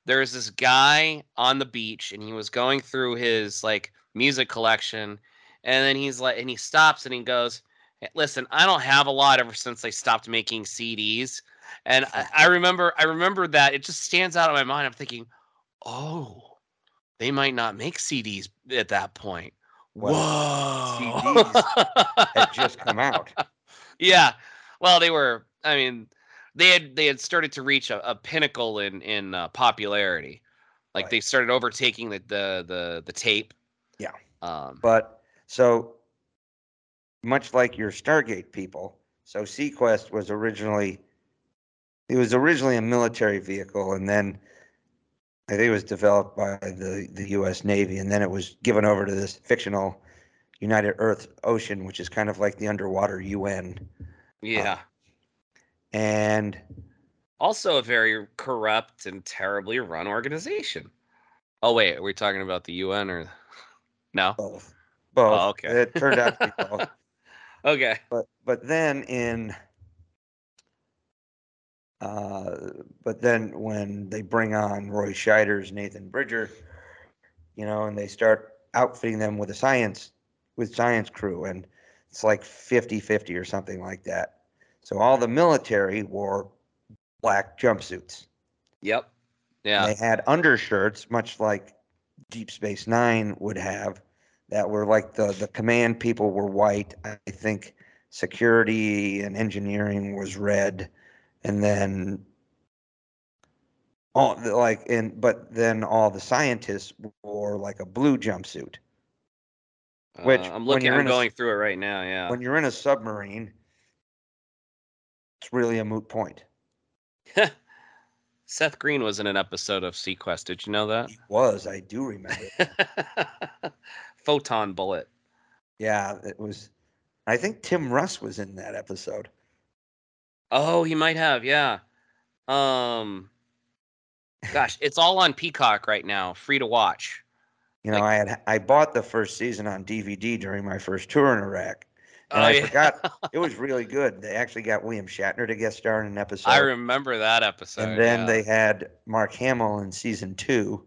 there's this guy on the beach and he was going through his like music collection and then he's like and he stops and he goes listen i don't have a lot ever since they stopped making cds and I, I remember i remember that it just stands out in my mind i'm thinking oh they might not make cds at that point Well, whoa had just come out. yeah well they were i mean they had they had started to reach a, a pinnacle in in uh, popularity like Right. they started overtaking the the the, the tape Yeah. um But so much like your Stargate people, so SeaQuest was originally it was originally a military vehicle, and then I think it was developed by the the U.S. Navy, and then it was given over to this fictional United Earth Ocean, which is kind of like the underwater UN, yeah and also a very corrupt and terribly run organization oh wait are we talking about the un or no both. Both. Oh, okay. It turned out to be both. okay but but then in uh but then when they bring on Roy Scheider's, Nathan Bridger, you know, and they start outfitting them with a science with science crew and it's like 50-50 or something like that. So all the military wore black jumpsuits. yep And yeah They had undershirts much like Deep Space 9 would have that were like the the command people were white. I think security and engineering was red, and then all like and but then all the scientists wore like a blue jumpsuit. Which, Uh, I'm looking. you're I'm in a going through it right now. Yeah. When you're in a submarine, it's really a moot point. Seth Green was in an episode of SeaQuest. Did you know that? He was, I do remember. Photon bullet. yeah, it was. I think Tim Russ was in that episode. Oh, he might have. Yeah. Um. Gosh, it's all on Peacock right now, free to watch. You know, Like- I had I bought the first season on DVD during my first tour in Iraq, and Oh, I yeah. forgot it was really good. They actually got William Shatner to guest star in an episode, I remember that episode. and then yeah. they had Mark Hamill in season two,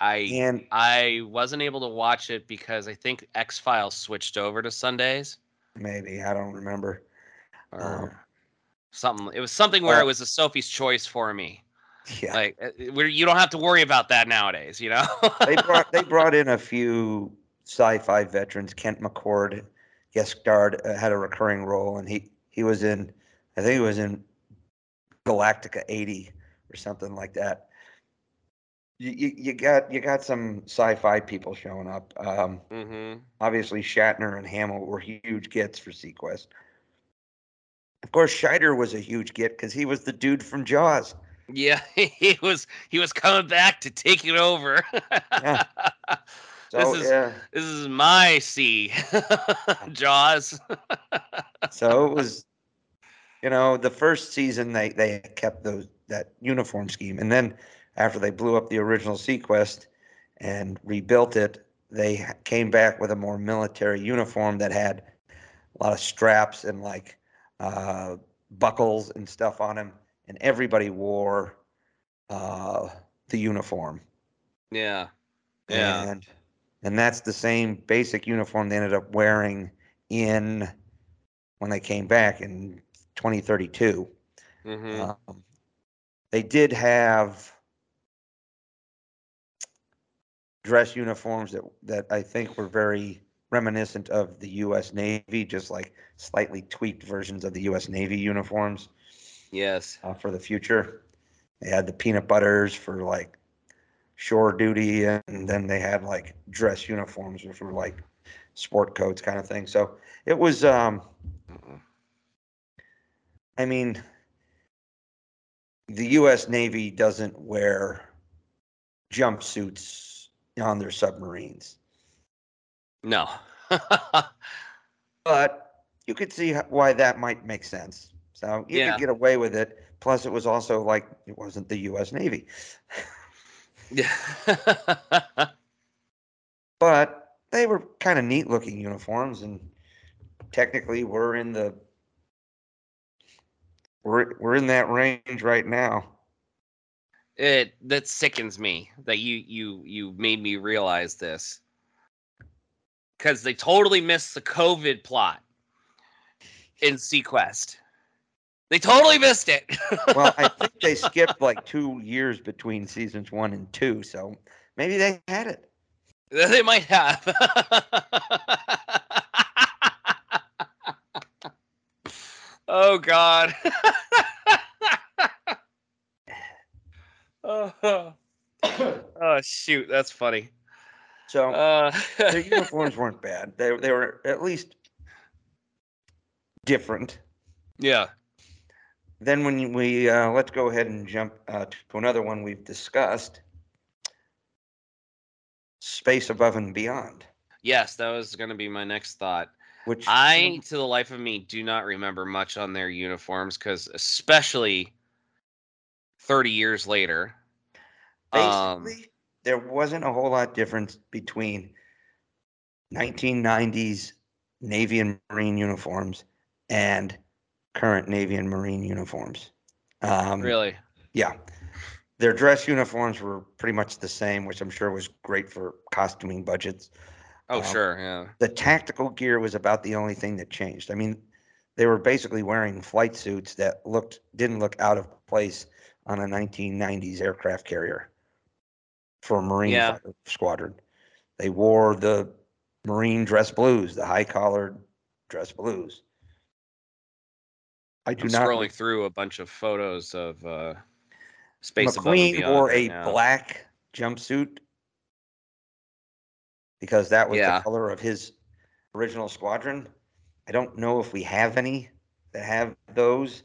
I and I wasn't able to watch it because I think X Files switched over to Sundays maybe I don't remember. Um, something. It was something where it was a Sophie's Choice for me. Yeah, Like uh, where you don't have to worry about that nowadays, you know. they brought they brought in a few sci-fi veterans. Kent McCord guest starred, uh, had a recurring role, and he he was in, I think he was in Galactica '80 or something like that. You, you, you got you got some sci-fi people showing up. Um, hmm obviously, Shatner and Hamill were huge gets for SeaQuest. Of course, Scheider was a huge get because he was the dude from Jaws. Yeah, he was he was coming back to take it over. Yeah. So This is- yeah, this is my sea, Jaws. so it was, you know, the first season they they kept those that uniform scheme, and then after they blew up the original SeaQuest and rebuilt it, they came back with a more military uniform that had a lot of straps and like uh, buckles and stuff on them, and everybody wore uh, the uniform. Yeah, yeah. And and that's the same basic uniform they ended up wearing in when they came back in 2032. hmm Um, they did have dress uniforms that that I think were very reminiscent of the U.S. Navy, just like slightly tweaked versions of the U.S. Navy uniforms yes. uh, for the future. They had the peanut butters for like shore duty, and then they had like dress uniforms, which were like sport coats kind of thing. So it was, um. I mean, the U.S. Navy doesn't wear jumpsuits on their submarines, No. but you could see why that might make sense. So you Yeah. could get away with it. Plus, it was also like it wasn't the U.S. Navy. yeah. but they were kind of neat looking uniforms and technically we're in the we're we're in that range right now it that sickens me that you you you made me realize this because they totally missed the COVID plot in SeaQuest. They totally missed it. well i think they skipped like two years between seasons one and two so maybe they had it they might have. oh God. oh, oh shoot, that's funny. so Uh, their uniforms weren't bad they, they were at least different yeah. Then when we uh, let's go ahead and jump uh, to another one we've discussed. Space above and beyond. Yes, that was going to be my next thought. which I, to the life of me, do not remember much on their uniforms because, especially 30 years later, um, basically there wasn't a whole lot difference between 1990s navy and marine uniforms and current navy and marine uniforms um, really, yeah their dress uniforms were pretty much the same which i'm sure was great for costuming budgets oh um, sure, yeah, the tactical gear was about the only thing that changed. I mean, they were basically wearing flight suits that looked didn't look out of place on a 1990s aircraft carrier for a Marine Yeah. squadron. They wore the Marine dress blues, the high collared dress blues. I do I'm not. scrolling through a bunch of photos of uh, space McQueen wore right a now. black jumpsuit because that was Yeah. the color of his original squadron. I don't know if we have any that have those,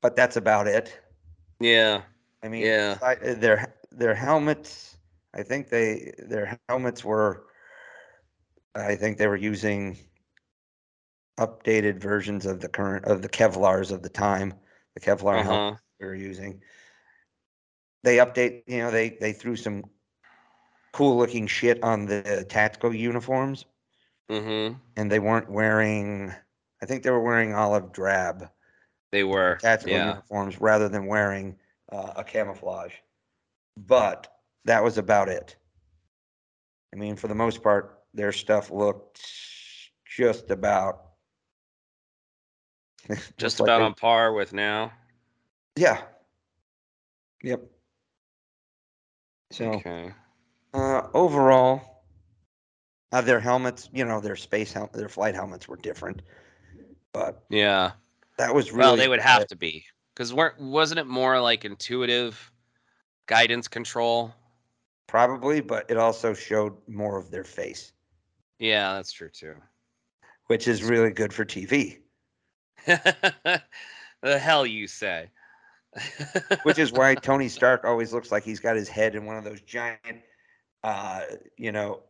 but that's about it. Yeah, I mean, Yeah. besi- uh, their their helmets. I think they their helmets were. I think they were using updated versions of the current of the Kevlars of the time. The Kevlar uh helmet we were using. They update. You know, they they threw some cool looking shit on the tactical uniforms, Mm-hmm. and they weren't wearing. I think they were wearing olive drab They were. tactical Yeah. uniforms rather than wearing uh, a camouflage. But that was about it. I mean, for the most part, their stuff looked just about. Just like about they- on par with now. Yeah. Yep. So Okay. uh, overall, uh, their helmets, you know, their space helmet, their flight helmets were different, but Yeah. that was really. Well, they would have it. to be because weren't wasn't it more like intuitive guidance control? Probably, but it also showed more of their face, Yeah, that's true too. which is really good for TV. the hell you say? which is why Tony Stark always looks like he's got his head in one of those giant, uh, you know,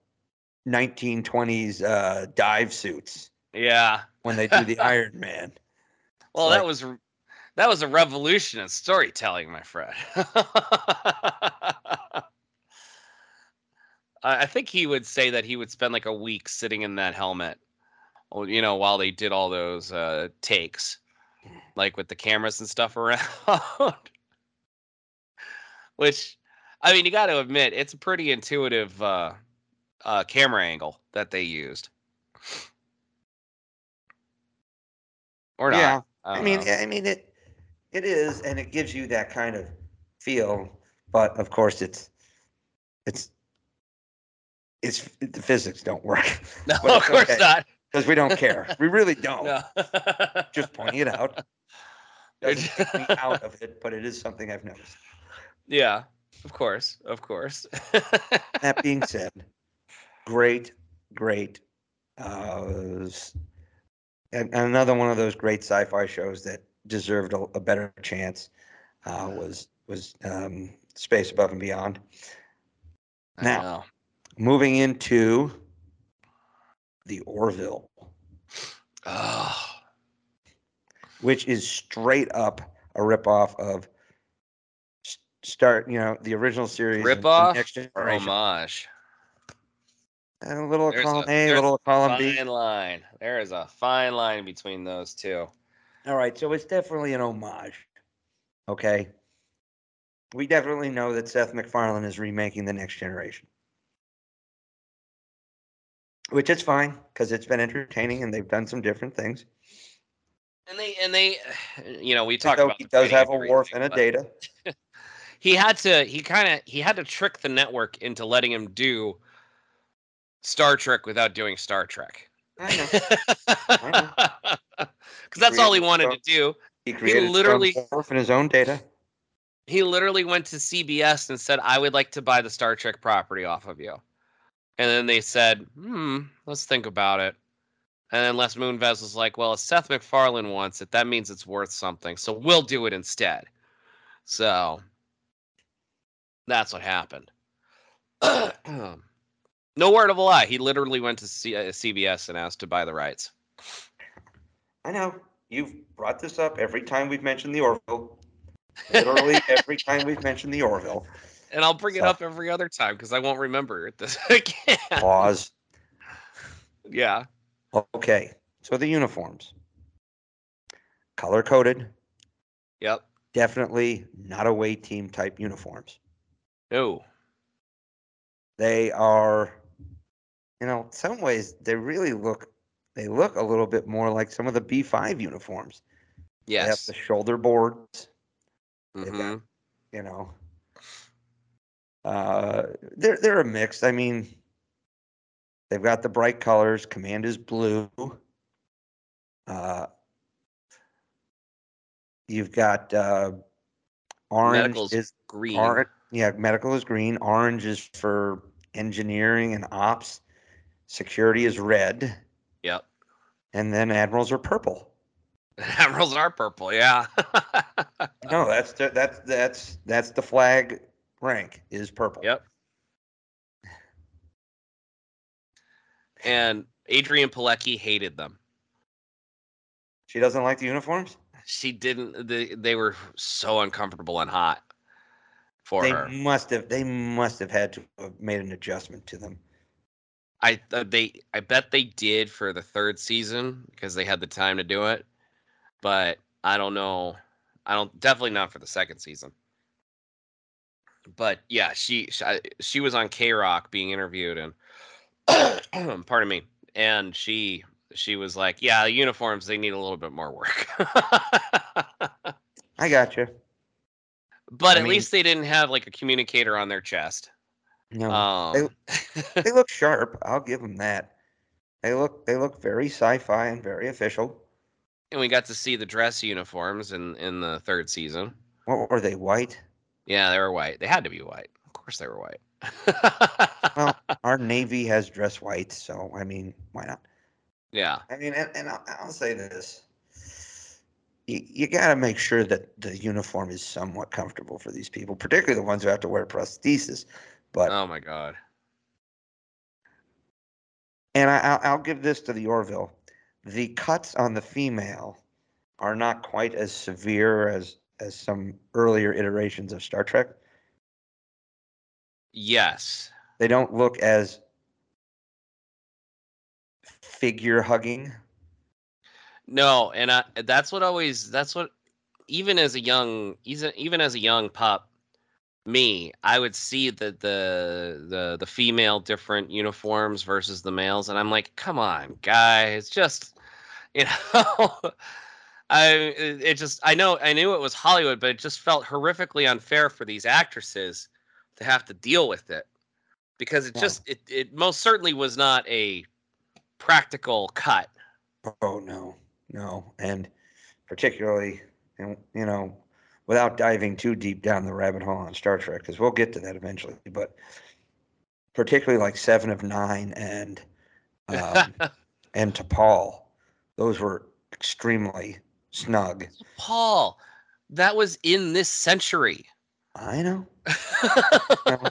1920s uh, dive suits yeah. when they do the Iron Man. Well, like- that was that was a revolution in storytelling, my friend. I think he would say that he would spend like a week sitting in that helmet, you know, while they did all those uh, takes, like with the cameras and stuff around. Which, I mean, you got to admit, it's a pretty intuitive uh, uh, camera angle that they used. Or not. Yeah, I, I mean, know. I mean it, it is, and it gives you that kind of feel. But of course, it's, it's, it's the physics don't work no, of course okay. not. Because we don't care. We really don't. No. Just pointing it out. Doesn't take me out of it, but it is something I've noticed. yeah, of course, of course. That being said, great, great. Uh, and, another one of those great sci-fi shows that deserved a, a better chance uh, was was um, Space Above and Beyond. Now- Moving into the Orville, Oh, which is straight up a ripoff of start. You know the original series. and- rip off Next or homage? And a little There's column a- A, a little column B. Fine line. There is a fine line between those two. All right, so it's definitely an homage. Okay. We definitely know that Seth MacFarlane is remaking the next generation. Which is fine because it's been entertaining and they've done some different things. And they and they, you know, we talked about he does have a Worf and a Data. He had to. He kind of. He had to trick the network into letting him do Star Trek without doing Star Trek. I know. Because that's all he wanted to do. He created literally- some Worf and his own Data. he literally went to CBS and said, "I would like to buy the Star Trek property off of you." And then they said, "Hmm, let's think about it." And then Les Moonves was like, "Well, if Seth MacFarlane wants it, that means it's worth something, so we'll do it instead." So that's what happened. no word of a lie. He literally went to C- uh, CBS and asked to buy the rights. I know. You've brought this up every time we've mentioned the Orville. Literally every time we've mentioned the Orville. And I'll bring it up every other time because I won't remember it this again. Pause. yeah. Okay. So the uniforms. Color coded. Yep. definitely not away team type uniforms. No. They are, you know, some ways they really look, they look a little bit more like some of the B5 uniforms. They have the shoulder boards, they've got- mm-hmm. you know. Uh, they're they're a mix. I mean, They've got the bright colors. Command is blue. Uh, you've got uh, orange Medical's is green. orange. Yeah, medical is green. Orange is for engineering and ops. Security is red, Yep. and then admirals are purple. Admirals are purple. Yeah. No, that's the, that's that's that's the flag rank is purple. Yep. and Adrianne Palicki hated them. She doesn't like the uniforms. She didn't. They, they were so uncomfortable and hot for They her. must have they must have had to have made an adjustment to them. I uh, they I bet they did for the third season because they had the time to do it, but I don't know. I don't definitely not for the second season. But yeah, she she, was on K Rock being interviewed and pardon me, and she she was like, "Yeah, the uniforms they need a little bit more work." I got you. but I at mean- least they didn't have like a communicator on their chest. No, Um, they look sharp. I'll give them that. They look they look very sci-fi and very official. and we got to see the dress uniforms in in the third season. What were they? White. Yeah, they were white. They had to be white. Of course, they were white. Well, our Navy has dress white, so I mean, why not? yeah, I mean, and, and I'll, I'll say this: you, you got to make sure that the uniform is somewhat comfortable for these people, particularly the ones who have to wear prosthesis. But Oh my god. and I, I'll, I'll give this to the Orville: the cuts on the female are not quite as severe as as some earlier iterations of Star Trek. Yes. They don't look as figure hugging. No, and I, that's what always. That's what. Even as a young, even even as a young pup, me, I would see the the the the female different uniforms versus the males, and I'm like, come on, guys, just you know. I it just I know I knew it was Hollywood, but it just felt horrifically unfair for these actresses to have to deal with it because it Yeah. just it, it most certainly was not a practical cut. Oh no, no, and particularly, and you know, without diving too deep down the rabbit hole on Star Trek, because we'll get to that eventually. But particularly like Seven of Nine and um, and T'Pol, those were extremely snug. Paul, that was in this century. I know.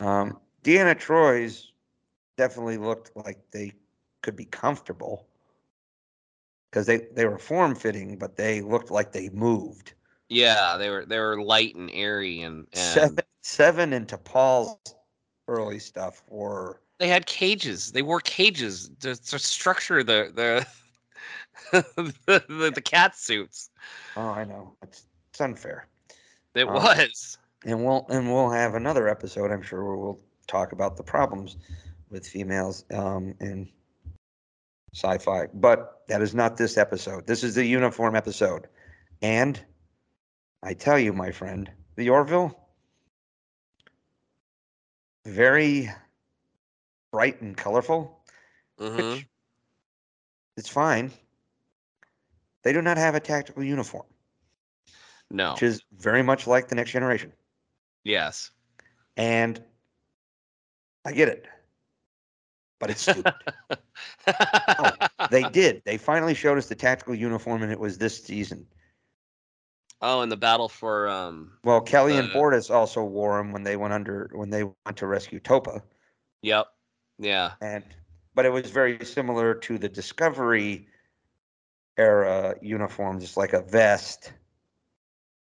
Um, Deanna Troi's definitely looked like they could be comfortable because they they were form fitting, but they looked like they moved. yeah, they were they were light and airy and, and Seven, seven into Paul's early stuff were they had cages. They wore cages to, to structure the the the, the, the cat suits. oh I know it's it's unfair, It Um, was. and we'll and we'll have another episode I'm sure where we'll talk about the problems with females um, in sci-fi. But that is not this episode. This is the uniform episode, and I tell you, my friend, the Orville, very bright and colorful. hmm which it's fine. They do not have a tactical uniform, No. which is very much like the next generation. Yes. And I get it, but it's stupid. they did. They finally showed us the tactical uniform, and it was this season. oh, and the battle for um. Well, Kelly and Uh, Bortus also wore them when they went under when they went to rescue Topa, Yep. Yeah. and but it was very similar to the Discovery era uniform, just like a vest.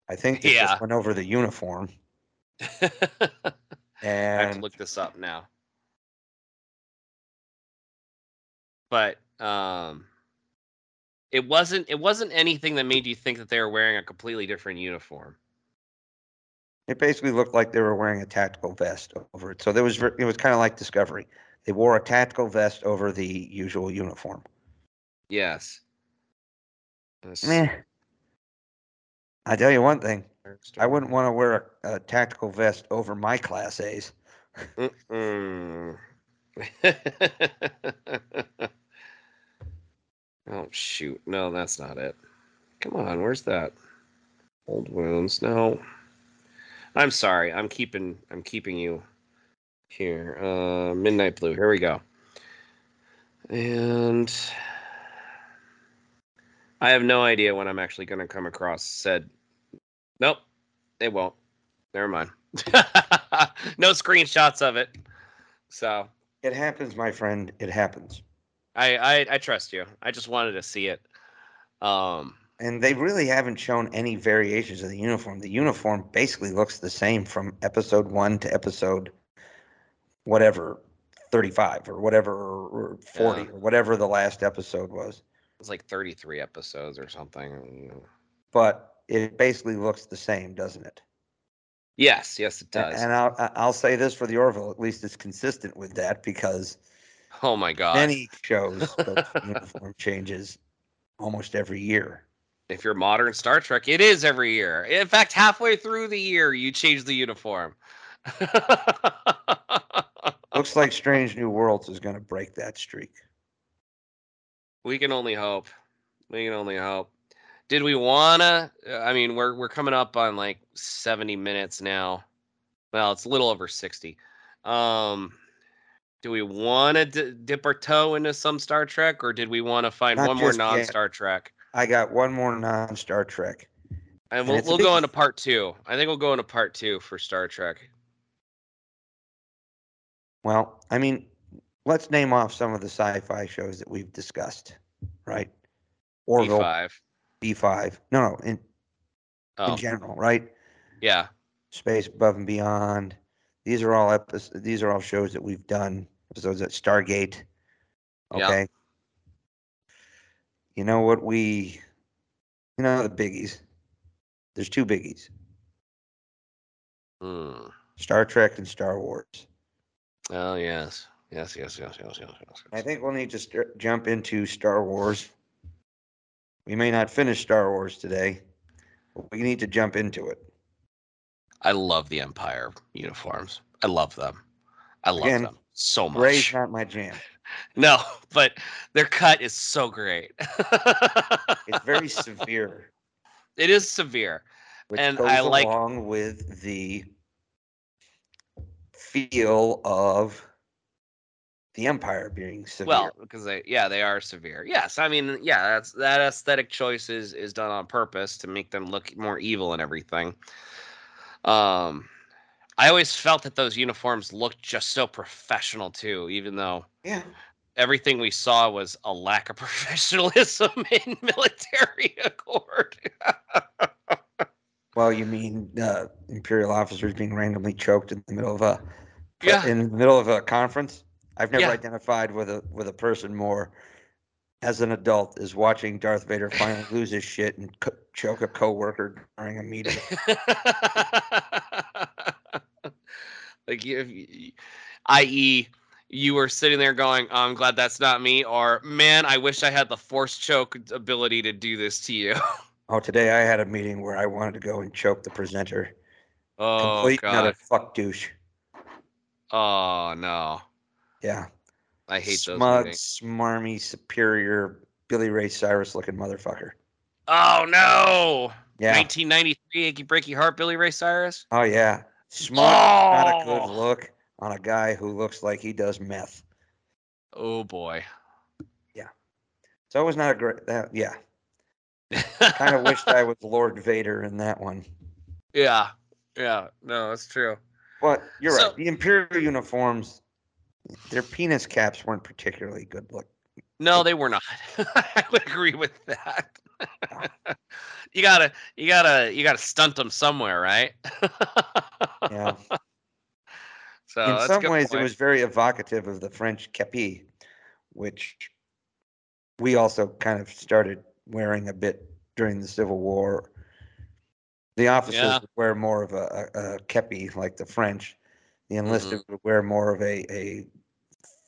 I think they Yeah. just went over the uniform. I have to look this up now. But um it wasn't it wasn't anything that made you think that they were wearing a completely different uniform. it basically looked like they were wearing a tactical vest over it. So there was it was kind of like Discovery. They wore a tactical vest over the usual uniform. Yes. This- Meh. I tell you one thing, I wouldn't want to wear a, a tactical vest over my Class A's. Oh shoot. No, that's not it. Come on, where's that? Old wounds. No. I'm sorry. I'm keeping I'm keeping you here. Uh Midnight Blue. Here we go. And I have no idea when I'm actually going to come across said. Nope, it won't. Never mind. no screenshots of it. So It happens, my friend. It happens. I, I I trust you. I just wanted to see it. Um, And they really haven't shown any variations of the uniform. The uniform basically looks the same from episode one to episode whatever, 35 or whatever, or, or 40 Yeah. or whatever the last episode was. It's like 33 episodes or something. But it basically looks the same, doesn't it? Yes, yes, it does. And I'll, I- I'll say this for the Orville, at least it's consistent with that because oh my god! many shows uniform changes almost every year. if you're modern Star Trek, it is every year. In fact, halfway through the year, you change the uniform. Looks like Strange New Worlds is going to break that streak. We can only hope. We can only hope. Did we wanna? I mean, we're we're coming up on like 70 minutes now. Well, it's a little over 60. Um, do we want to d- dip our toe into some Star Trek, or did we want to find Not one more non-Star Trek? I got one more non Star Trek. And we'll it's a we'll go into part two. I think we'll go into part two for Star Trek. Well, I mean, let's name off some of the sci fi shows that we've discussed, right? Orville, B5. B5. No, no, in, Oh, in general, right? yeah. Space Above and Beyond. These are all episodes, these are all shows that we've done. Episodes at Stargate. Yeah. Okay. You know what we you know the biggies. There's two biggies. Hmm. Star Trek and Star Wars. Oh yes. Yes, yes, yes, yes, yes, yes. I think we'll need to st- jump into Star Wars. We may not finish Star Wars today, but we need to jump into it. I love the Empire uniforms. I love them. I love Again, them so much. Gray's not my jam. No, but their cut is so great. It's very severe, it is severe. which And goes I like- along with the feel of the Empire being severe. Well, because they yeah, they are severe. Yes, I mean, yeah, that's that aesthetic choice is is done on purpose to make them look more evil and everything. Um I always felt that those uniforms looked just so professional too, even though yeah, everything we saw was a lack of professionalism in military accord. well, you mean uh, Imperial officers being randomly choked in the middle of a Yeah. in the middle of a conference? I've never Yeah. identified with a with a person more as an adult is watching Darth Vader finally lose his shit and co- choke a coworker during a meeting. like you, you- i.e., you were sitting there going, oh, "I'm glad that's not me," or "Man, I wish I had the force choke ability to do this to you." Oh, today I had a meeting where I wanted to go and choke the presenter. oh Complete and utter fuck douche. Oh no. Yeah. I hate those Smug, smarmy, superior, Billy Ray Cyrus looking motherfucker. Oh no. Yeah. 1993 Achy Breaky Heart Billy Ray Cyrus. Oh yeah. Smug, not a Oh. good look on a guy who looks like he does meth. Oh boy. Yeah. So it was not a great. That, yeah. Kind of wished I was Lord Vader in that one. Yeah. Yeah. No, that's true. But you're So- right. The Imperial uniforms, their penis caps weren't particularly good look. No, they were not. I would agree with that. Ah. you gotta, you gotta, you gotta stunt them somewhere, right? Yeah. so in that's some ways, point. it was very evocative of the French kepi, which we also kind of started wearing a bit during the Civil War. The officers Yeah. would wear more of a, a, a kepi like the French. The enlisted Mm-hmm. would wear more of a, a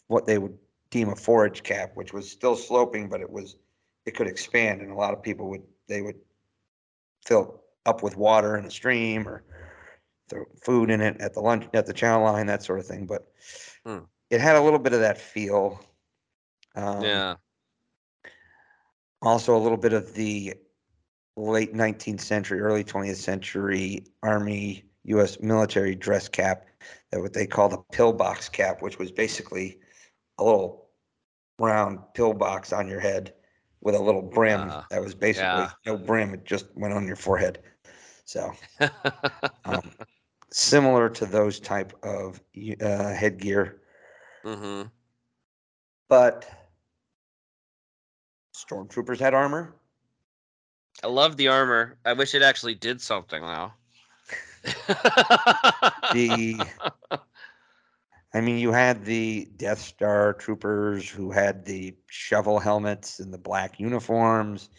what they would deem a forage cap, which was still sloping, but it was it could expand, and a lot of people would they would fill up with water in a stream or throw food in it at the lunch at the chow line, that sort of thing. But Hmm. it had a little bit of that feel. Um, yeah. Also, a little bit of the late 19th century, early 20th century Army U.S. military dress cap, what they call the pillbox cap, which was basically a little round pillbox on your head with a little brim. Uh, that was basically yeah. no brim; it just went on your forehead. So, um, similar to those type of uh, headgear, hmm but stormtroopers had armor. I love the armor. I wish it actually did something though. The I mean, you had the Death Star troopers who had the shovel helmets and the black uniforms.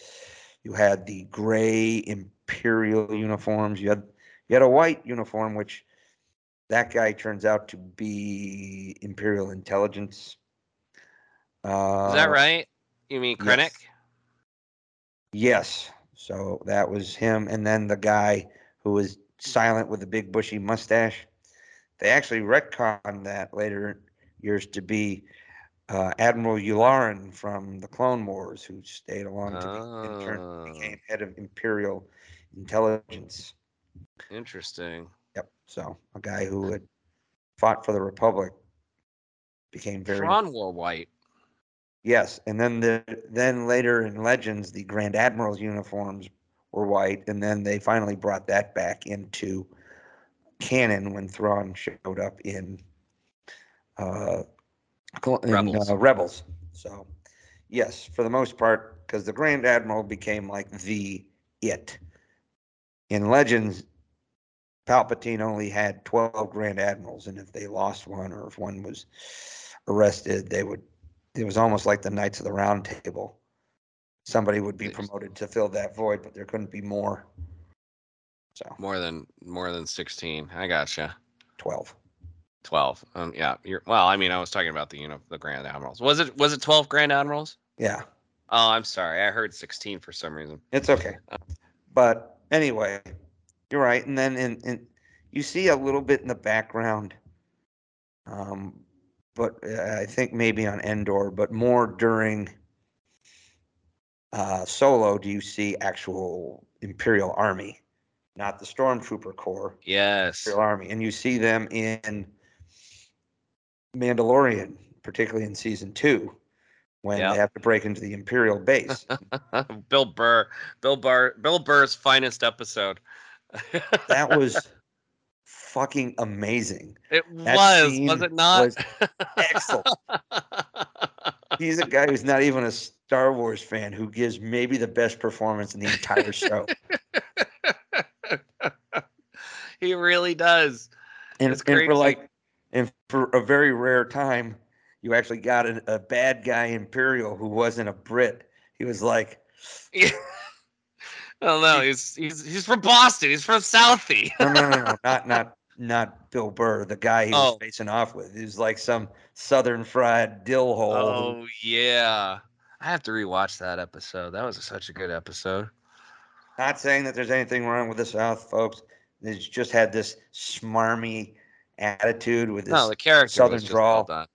You had the gray Imperial uniforms. You had you had a white uniform, which that guy turns out to be Imperial intelligence. Uh, Is that right? You mean yes. Krennic? Yes. So that was him, and then the guy who was silent with a big bushy mustache. They actually retconned that later years to be uh, Admiral Yularen from the Clone Wars, who stayed along to be, turn Oh, became head of Imperial intelligence. interesting. Yep. So a guy who had fought for the Republic became very Thrawn wore white. yes. And then the then later in Legends, the Grand Admiral's uniforms were white, and then they finally brought that back into canon when Thrawn showed up in uh, in, Rebels. uh, Rebels. So, yes, for the most part, because the Grand Admiral became like the it. In Legends, Palpatine only had 12 Grand Admirals, and if they lost one or if one was arrested, they would, it was almost like the Knights of the Round Table. Somebody would be promoted to fill that void, but there couldn't be more. So, More than more than sixteen. I gotcha. 12. Twelve. Um, yeah. You're well. I mean, I was talking about the you know the Grand Admirals. Was it was it twelve Grand Admirals? Yeah. Oh, I'm sorry. I heard sixteen for some reason. It's okay. But anyway, you're right. And then in, in you see a little bit in the background, um, but uh, I think maybe on Endor, but more during uh, Solo, do you see actual Imperial Army, not the Stormtrooper Corps, Yes. Imperial Army, and you see them in Mandalorian, particularly in season two, when Yep. they have to break into the Imperial base. Bill Burr. Bill Burr. Bill Burr's finest episode. that was fucking amazing. It that was, was it not? was excellent. He's a guy who's not even a Star Wars fan who gives maybe the best performance in the entire show. he really does. And, It's and for like, and for a very rare time, you actually got a, a bad guy Imperial who wasn't a Brit. He was like, I don't know. He's he's he's from Boston. He's from Southie. no, no, no, no, not not not Bill Burr, the guy he was Oh. facing off with. He was like some Southern fried dill hole. Oh yeah. I have to rewatch that episode. That was such a good episode. Not saying that there's anything wrong with the South, folks. It's just had this smarmy attitude with this. No, the character Southern just well drawl. done.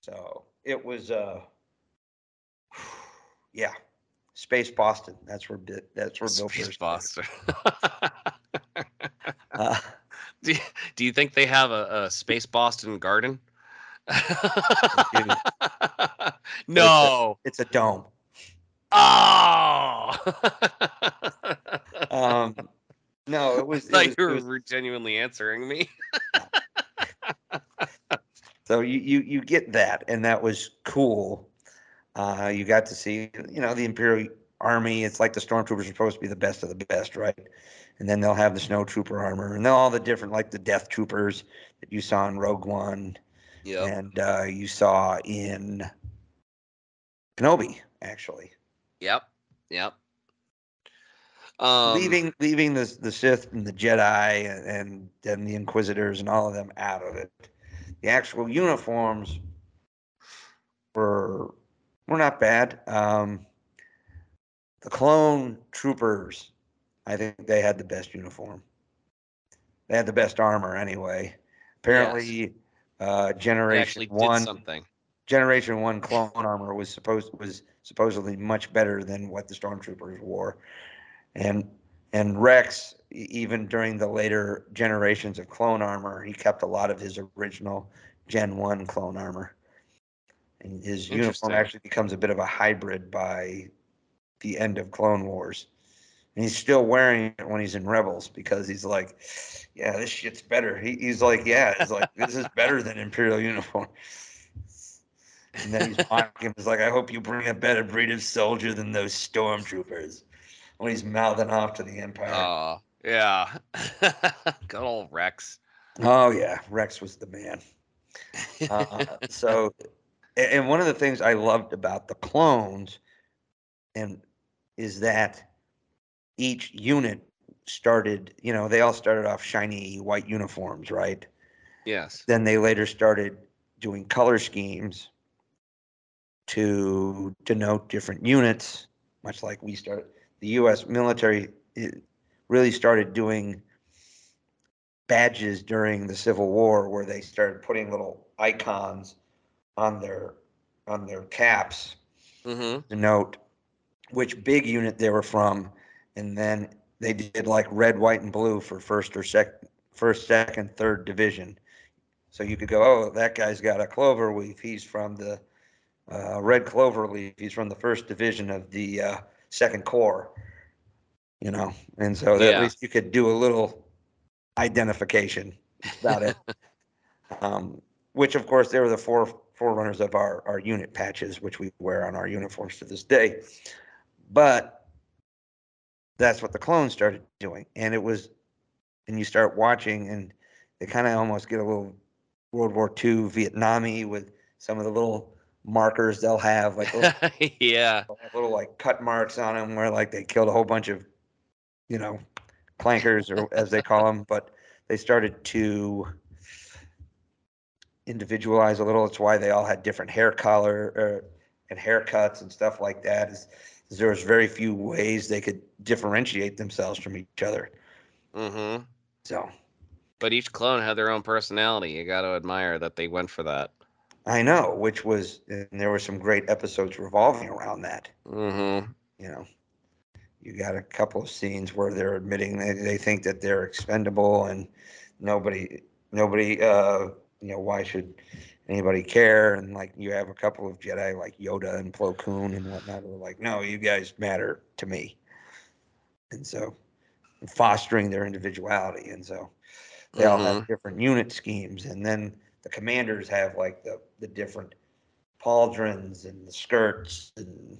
so it was, uh, yeah, Space Boston. That's where that's where Bill Space Burr started. Boston. Uh, do, you, do you think they have a, a Space Boston garden? no. it's a dome. Oh. Um, no, it was. It like was, you it was were genuinely answering me. so you, you you get that, and that was cool. Uh, you got to see, you know, the Imperial Army. It's like the stormtroopers are supposed to be the best of the best, right? And then they'll have the snow trooper armor, and then all the different, like the Death Troopers that you saw in Rogue One, Yep. and uh, you saw in Kenobi, actually. Yep. Yep. Um, leaving leaving the the Sith and the Jedi and, and then the Inquisitors and all of them out of it. The actual uniforms were were not bad. Um, the clone troopers, I think they had the best uniform. They had the best armor anyway. Apparently, uh, They Generation did One. something. Generation One clone armor was supposed was supposedly much better than what the stormtroopers wore, and and Rex, even during the later generations of clone armor, he kept a lot of his original Gen One clone armor, and his uniform actually becomes a bit of a hybrid by the end of Clone Wars, and he's still wearing it when he's in Rebels because he's like, yeah, this shit's better. He, he's like, yeah, it's like this is better than Imperial uniform. And then he's mocking him. He's like, I hope you bring a better breed of soldier than those stormtroopers. When he's mouthing off to the Empire. Oh, yeah. Good old Rex. oh yeah, Rex was the man. Uh, so, and one of the things I loved about the clones, and is that each unit started, you know, they all started off shiny white uniforms, right? yes. Then they later started doing color schemes to denote different units, much like we started. The U.S. military eh, really started doing badges during the Civil War, where they started putting little icons on their on their caps Mm-hmm. to note which big unit they were from, and then they did like red, white, and blue for first or second, first, second, third division. So you could go, oh, that guy's got a clover leaf. He's from the uh, red clover leaf. He's from the first division of the uh, second corps. You know, and so Yeah. at least you could do a little identification about it. um, which, of course, they were the four forerunners of our our unit patches, which we wear on our uniforms to this day. But that's what the clones started doing, and it was, and you start watching, and they kind of almost get a little World War II Vietnamese with some of the little markers they'll have, like little, yeah. little like cut marks on them, where like they killed a whole bunch of, you know, clankers or as they call them, but they started to individualize a little. It's why they all had different hair color er, and haircuts and stuff like that. Is, is there was very few ways they could differentiate themselves from each other. Mm-hmm. So But each clone had their own personality. You got to admire that they went for that. I know, which was, and there were some great episodes revolving around that. Mm-hmm. You know, you got a couple of scenes where they're admitting they, they think that they're expendable and nobody, nobody, uh, you know, why should anybody care? And like you have a couple of Jedi like Yoda and Plo Koon and whatnot who are like, no, you guys matter to me. And so fostering their individuality. And so they all have different unit schemes. And then the commanders have like the, the different pauldrons and the skirts and,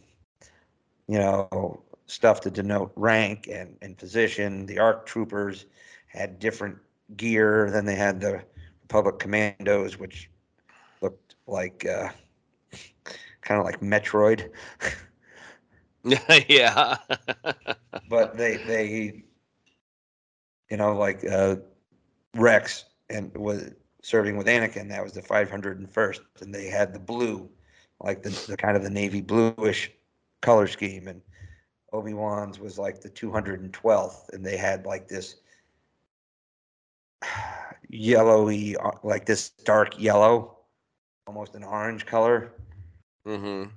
you know, stuff to denote rank and, and position. The ARC troopers had different gear than they had the Republic commandos, which looked like uh, kind of like Metroid. yeah. but they they you know like uh rex and was serving with anakin that was the 501st and they had the blue like the, the kind of the navy bluish color scheme and obi-wan's was like the 212th and they had like this yellowy uh, like this dark yellow almost an orange color mm-hmm.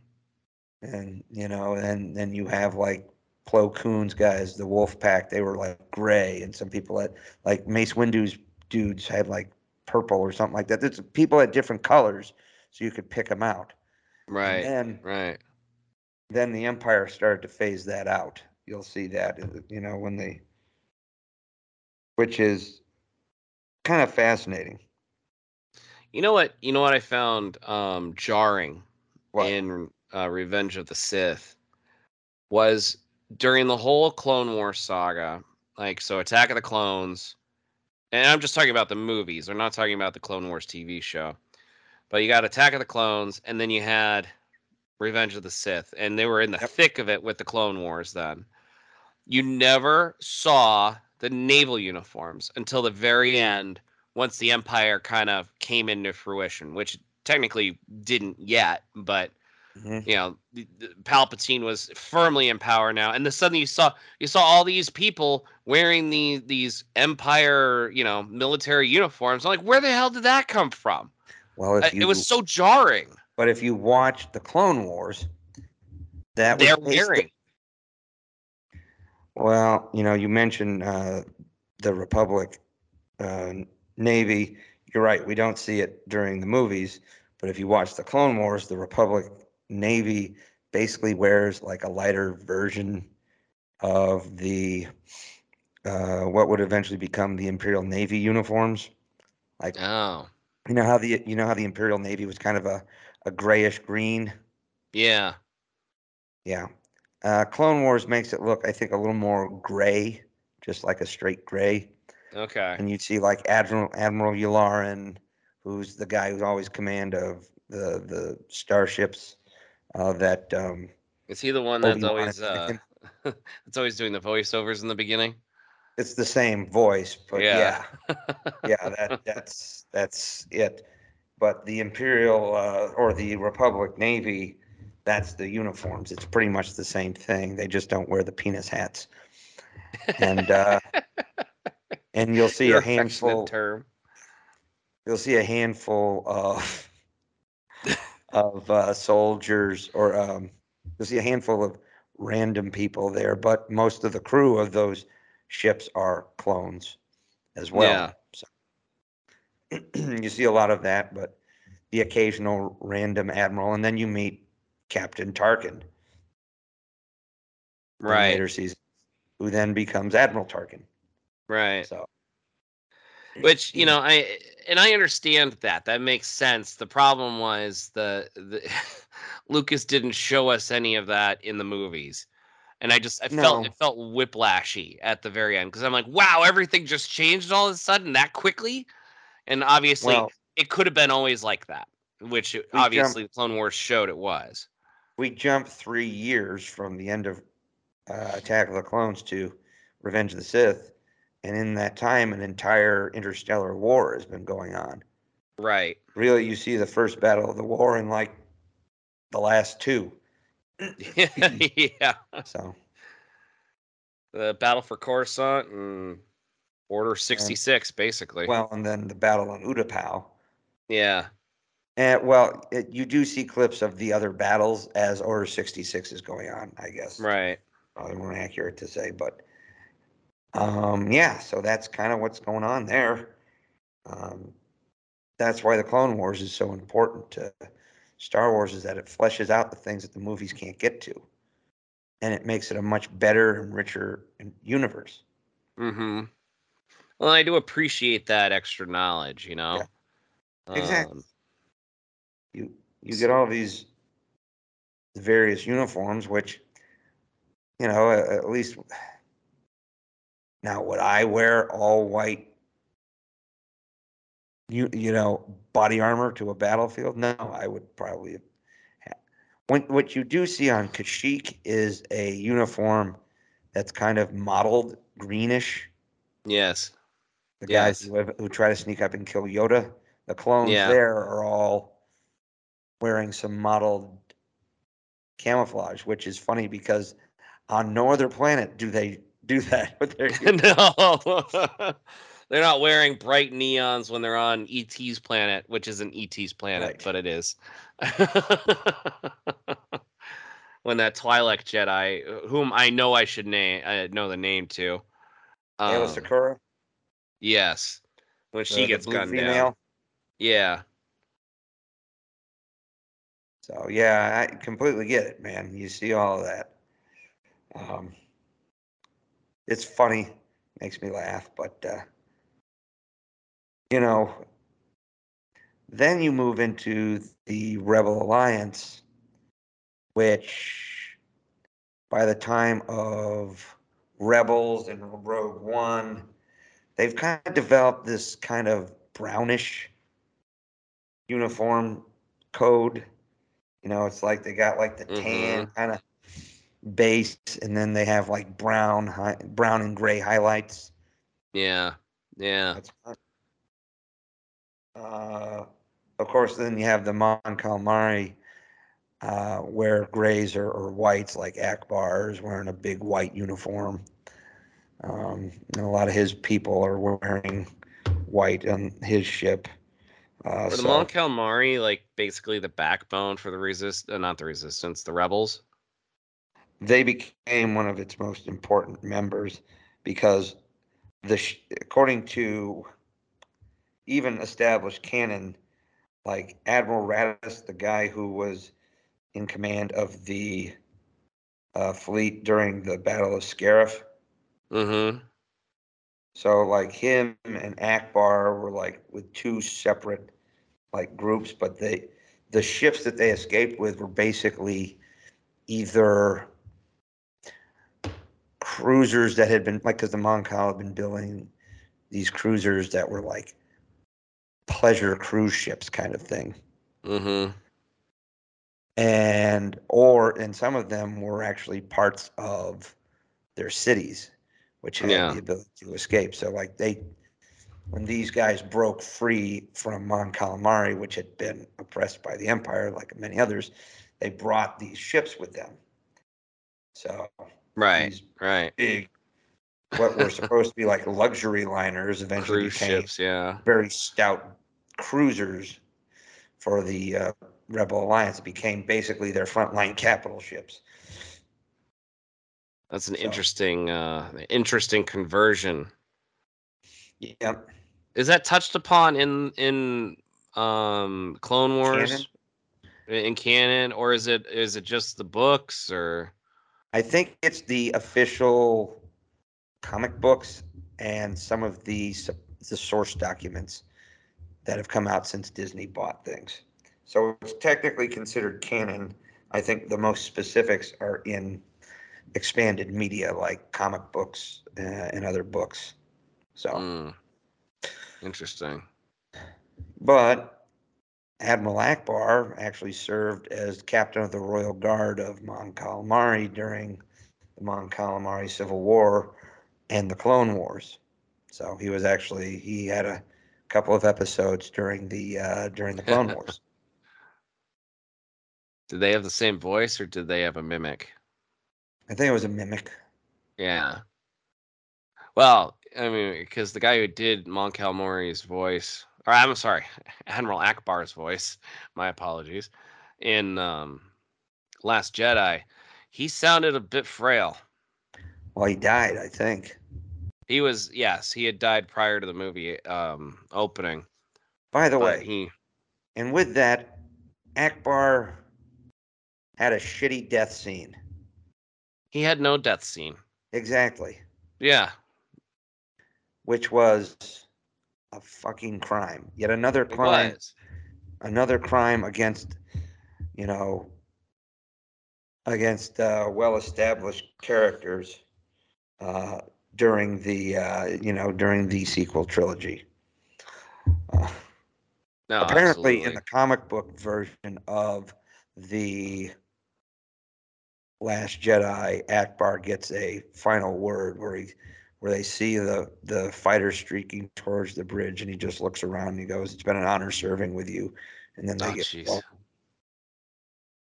And you know, and then you have like Plo Koon's guys, the Wolf Pack. They were like gray, and some people had like Mace Windu's dudes had like purple or something like that. There's people had different colors, so you could pick them out. Right. And then, Right. then the Empire started to phase that out. You'll see that, uh, you know, when they, which is kind of fascinating. You know what? You know what I found um, jarring What? in uh, Revenge of the Sith was during the whole Clone War saga. Like, so Attack of the Clones, and I'm just talking about the movies. We're not talking about the Clone Wars TV show. But you got Attack of the Clones, and then you had Revenge of the Sith, and they were in the Yep. thick of it with the Clone Wars then. You never saw the naval uniforms until the very end once the Empire kind of came into fruition, which technically didn't yet, but Mhm. you know, the, the Palpatine was firmly in power now, and then suddenly you saw you saw all these people wearing the these Empire, you know, military uniforms. I'm like, where the hell did that come from? Well, you it was so jarring. but if you watch the Clone Wars, that was They're based- wearing. Well, you know, you mentioned uh, the Republic uh, Navy. You're right. We don't see it during the movies, but if you watch the Clone Wars, the Republic Navy basically wears like a lighter version of the uh, what would eventually become the Imperial Navy uniforms. Like Oh, you know how the you know how the Imperial Navy was kind of a a grayish green. yeah. Yeah. Uh, Clone Wars makes it look, I think, a little more gray, just like a straight gray. Okay. And you'd see like Admiral Admiral Yularen, who's the guy who's always command of the the starships. Uh, that um, Is he the one that's always uh that's always doing the voiceovers in the beginning? it's the same voice, but yeah, Yeah. yeah, that that's that's it. But the Imperial uh, or the Republic Navy, that's the uniforms. It's pretty much the same thing. They just don't wear the penis hats. And uh, and you'll see Your a handful. term. You'll see a handful of of uh, soldiers, or um, you'll see a handful of random people there. But most of the crew of those ships are clones as well. Yeah. So you see a lot of that, but the occasional random admiral, and then you meet Captain Tarkin Right. later seasons, who then becomes Admiral Tarkin. Right. So Which you know, I and I understand that. That makes sense. The problem was the, the Lucas didn't show us any of that in the movies, and I just I felt No. it felt whiplashy at the very end because I'm like, wow, everything just changed all of a sudden that quickly, and obviously well, it could have been always like that, which it- We jump- obviously Clone Wars showed it was. we jump three years from the end of uh, Attack of the Clones to Revenge of the Sith, and in that time, an entire interstellar war has been going on. Right. Really, you see the first battle of the war in like the last two. yeah. So The Battle for Coruscant and Order 66, basically. well, and then the battle on Utapau. yeah. And well, it, you do see clips of the other battles as Order sixty six is going on. I guess Right. probably more accurate to say, but um, yeah. So that's kind of what's going on there. Um, that's why the Clone Wars is so important to Star Wars is that it fleshes out the things that the movies can't get to, and it makes it a much better and richer universe. Mm-hmm. Well, I do appreciate that extra knowledge, you know. Exactly. Um, You you get all these various uniforms, which you know at least now would I wear all white you you know body armor to a battlefield? No, I would probably. Ha- when, what you do see on Kashyyyk is a uniform that's kind of mottled greenish. yes. The guys who, have, who try to sneak up and kill Yoda, the clones Yeah. there are all wearing some mottled camouflage, which is funny because on no other planet do they do that with their no. they're not wearing bright neons when they're on ET's planet, which isn't ET's planet, Right. but it is. when that Twi'lek Jedi, whom I know I should name, I know the name to. Aayla um, Secura, Yes. When she the gets gunned down. Yeah. So yeah, I completely get it, man. You see all of that. Um, it's funny, makes me laugh, but uh, you know, then you move into the Rebel Alliance, which by the time of Rebels and Rogue One, they've kind of developed this kind of brownish uniform code. You know, it's like they got like the tan kind of base, and then they have like brown, hi- brown and gray highlights. Yeah. Yeah. Uh, of course, then you have the Mon Calamari uh, wear grays or, or whites, like Ackbar is wearing a big white uniform. Um, and a lot of his people are wearing white on his ship. Uh, Were the so Mon Calamari like basically the backbone for the resist? Uh, not the resistance, the rebels. They became one of its most important members because the sh- according to even established canon, like Admiral Raddus, the guy who was in command of the uh, fleet during the Battle of Scarif. Mm-hmm. So like him and Ackbar were like with two separate like groups, but they the ships that they escaped with were basically either cruisers that had been like because the Mon Cal had been building these cruisers that were like pleasure cruise ships kind of thing. Mm-hmm. and or and some of them were actually parts of their cities which had Yeah. the ability to escape so like they when these guys broke free from Mon Calamari which had been oppressed by the empire like many others they brought these ships with them so Right. these Right. big what were supposed to be like luxury liners eventually Cruise became ships. Yeah. very stout cruisers for the uh, Rebel Alliance. It became basically their frontline capital ships. That's an So- interesting, uh, interesting conversion. Yep. Is that touched upon in in um Clone Wars Canon? in canon, or is it is it just the books or? I think it's the official comic books and some of the the source documents that have come out since Disney bought things. So it's technically considered canon. I think the most specifics are in expanded media like comic books uh, and other books. So. Mm. Interesting. But Admiral Ackbar actually served as captain of the Royal Guard of Mon Calamari during the Mon Calamari Civil War and the Clone Wars. So he was actually he had a couple of episodes during the uh, during the Clone Wars. Did they have the same voice or did they have a mimic? I think it was a mimic. Yeah. Well, I mean, because the guy who did Mon Calamari's voice, or I'm sorry, Admiral Ackbar's voice, my apologies, in um, Last Jedi, he sounded a bit frail. Well, he died, I think. He was, yes, he had died prior to the movie um, opening, By the way, he, and with that, Ackbar had a shitty death scene. he had no death scene. Exactly. Yeah. which was a fucking crime. Yet another crime, another crime against, you know, against uh, well-established characters uh, during the, uh, you know, during the sequel trilogy. Uh, No, apparently, in the comic book version of the Last Jedi, Ackbar gets a final word where he, where they see the the fighter streaking towards the bridge, and he just looks around and he goes, "It's been an honor serving with you," and then they Oh, get. well,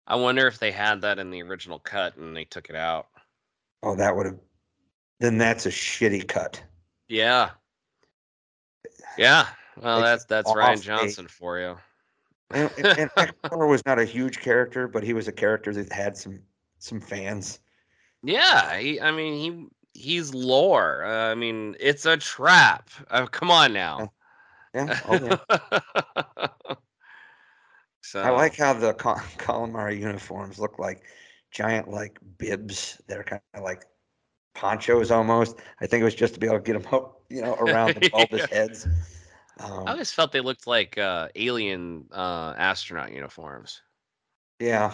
I wonder if they had that in the original cut and they took it out. oh, that would have. Then that's a shitty cut. Yeah. Yeah. Well, They that's that's Rian Johnson for you. And, and, and was not a huge character, but he was a character that had some some fans. yeah, he, I mean he he's lore. Uh, I mean, it's a trap. Uh, come on now. Yeah, oh, yeah. so I like how the Cal- calamari uniforms look like giant like bibs that are kind of like ponchos almost. I think it was just to be able to get them up, you know, around the bulbous Yeah. heads. I Um, always felt they looked like uh, alien uh, astronaut uniforms. yeah,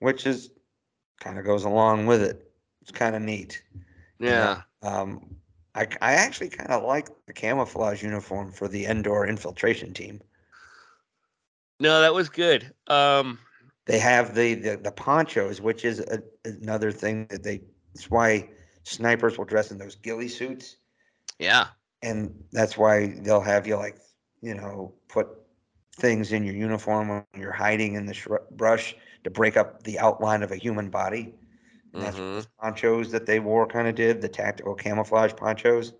which is kind of goes along with it. It's kind of neat. Yeah. Um, I I actually kind of like the camouflage uniform for the Endor infiltration team. No, that was good. Um, They have the the, the ponchos, which is a, another thing that they. It's why snipers will dress in those ghillie suits. yeah. and that's why they'll have you like you know put things in your uniform when you're hiding in the shr- brush to break up the outline of a human body. And that's what Mhm. those ponchos that they wore kind of did, the tactical camouflage ponchos.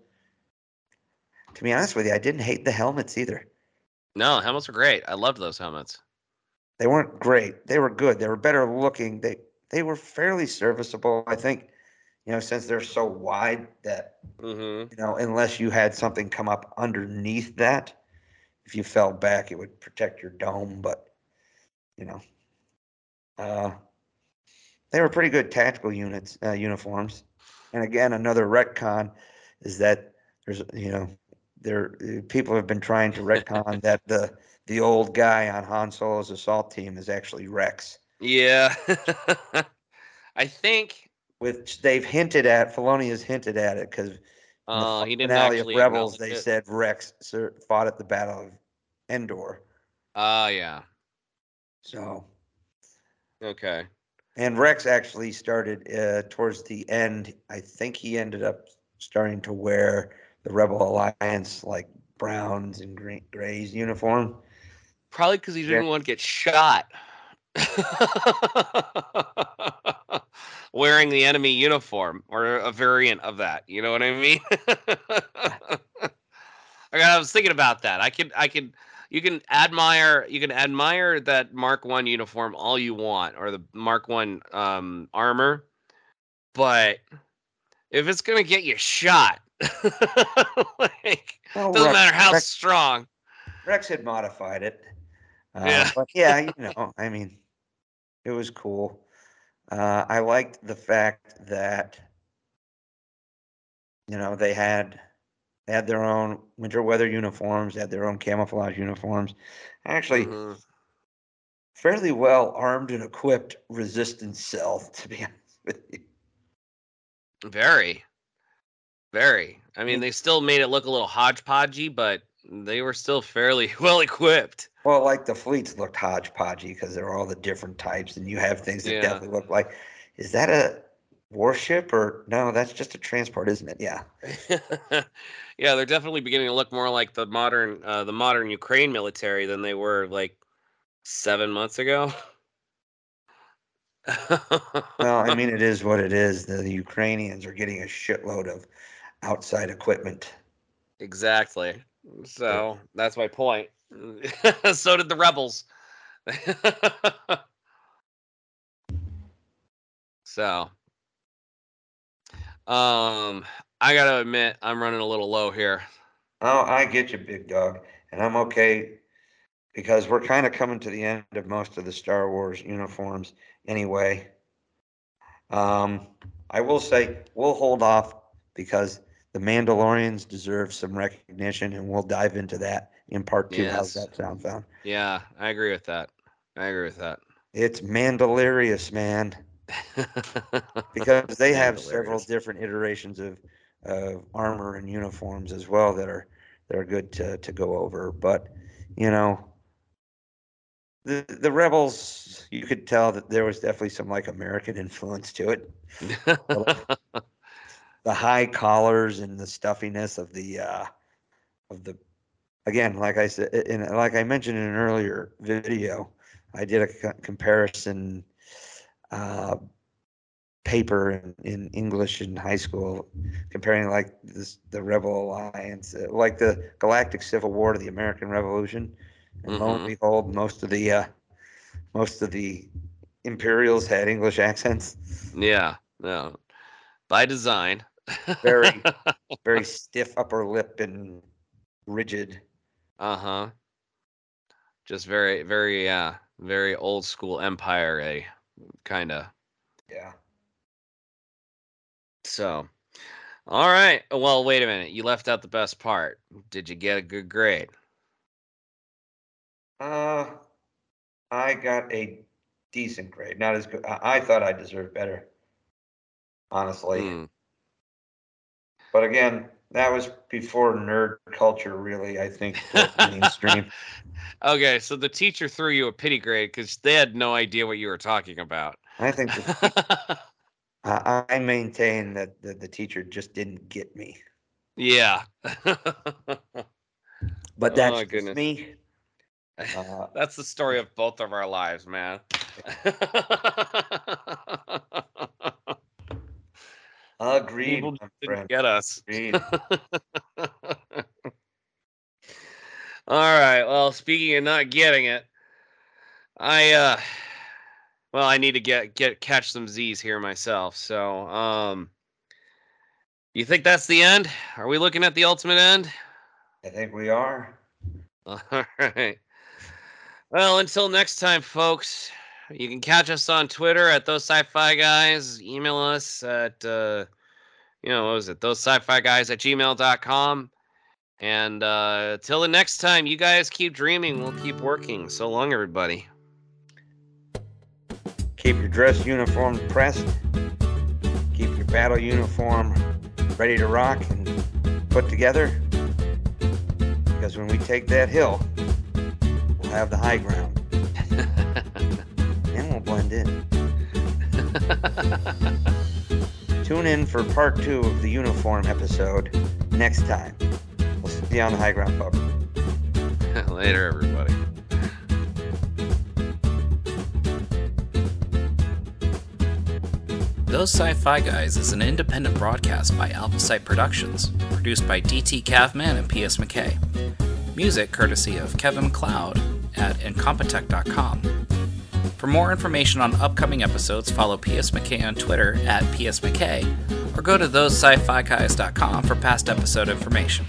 To be honest with you, I didn't hate the helmets either. No, helmets were great. I loved those helmets. They weren't great. They were good. They were better looking. They they were fairly serviceable. I think, you know, since they're so wide that Mm-hmm. you know, unless you had something come up underneath that, if you fell back, it would protect your dome. But you know, uh, they were pretty good tactical units, uh, uniforms. And again, another retcon is that there's, you know, there uh, people have been trying to retcon that the the old guy on Han Solo's assault team is actually Rex, Yeah. I think which they've hinted at. Filoni has hinted at it because In the uh, he didn't finale actually of Rebels, they it. said Rex fought at the Battle of Endor. Ah, yeah. So, Okay. And Rex actually started uh, towards the end. I think he ended up starting to wear the Rebel Alliance like browns and green, grays uniform. Probably because he didn't want to get shot. Wearing the enemy uniform or a variant of that. You know what I mean? I I was thinking about that. I could I could you can admire you can admire that Mark One uniform all you want or the Mark One um armor, but if it's gonna get you shot, like Well, doesn't Rex- matter how Rex- strong. Rex had modified it. Uh, Yeah. But yeah, you know, I mean, it was cool. Uh, I liked the fact that, you know, they had they had their own winter weather uniforms, they had their own camouflage uniforms. Actually, Mhm. fairly well armed and equipped resistance cell, to be honest with you. Very. Very. I mean, mean- they still made it look a little hodgepodgey, but they were still fairly well equipped. Well, like the fleets looked hodgepodgey because there are all the different types, and you have things that Yeah. definitely look like, is that a warship or no? That's just a transport, isn't it? Yeah. yeah, they're definitely beginning to look more like the modern uh, the modern Ukraine military than they were like seven months ago. Well, I mean, it is what it is. The, the Ukrainians are getting a shitload of outside equipment. exactly. So that's my point. so did the rebels. so, um, I gotta admit, I'm running a little low here. Oh, I get you, big dog, and I'm okay because we're kind of coming to the end of most of the Star Wars uniforms anyway. Um, I will say we'll hold off because the Mandalorians deserve some recognition, and we'll dive into that in part two. How's Yes. that sound, found? Yeah, I agree with that. I agree with that. It's Mandalorious, man, because they have several different iterations of of armor and uniforms as well that are that are good to to go over. But you know, the the rebels, you could tell that there was definitely some like American influence to it. The high collars and the stuffiness of the uh, of the again, like I said, and like I mentioned in an earlier video, I did a comparison uh, paper in, in English in high school, comparing like this the Rebel Alliance, uh, like the Galactic Civil War to the American Revolution, and lo and Mhm. behold, most of the uh, most of the Imperials had English accents, yeah, no. By design. Very. very stiff upper lip and rigid. uh-huh. Just very, very, yeah, very old school empire, eh? Kinda. Yeah. So, all right. Well, wait a minute. You left out the best part. Did you get a good grade? Uh, I got a decent grade. Not as good. I, I thought I deserved better, honestly. Hmm. But again, that was before nerd culture really, I think, mainstream. Okay, so the teacher threw you a pity grade because they had no idea what you were talking about. I think the, I, I maintain that the, the teacher just didn't get me. yeah. But Oh, that's goodness. me. Uh, That's the story of both of our lives, man. Agreed, People didn't get us. All right. Well, speaking of not getting it, I uh well, I need to get get catch some Z's here myself. So, um you think that's the end? Are we looking at the ultimate end? I think we are. All right. Well, until next time, folks, you can catch us on Twitter at those sci-fi guys. Email us at uh you know, what was it? Those sci-fi guys at gmail.com. And uh till the next time, you guys keep dreaming, we'll keep working. So long, everybody. Keep your dress uniform pressed. Keep your battle uniform ready to rock and put together. Because when we take that hill, we'll have the high ground and in. Tune in for part two of the uniform episode next time. We'll see you on the high ground, pub. Later, everybody. Those Sci Fi Guys is an independent broadcast by AlphaSite Productions, produced by DT Cavman and PS McKay. Music courtesy of Kevin MacLeod at Incompetech.com. For more information on upcoming episodes, follow PS McKay on Twitter at PS McKay, or go to thosesci-fi guys.com for past episode information.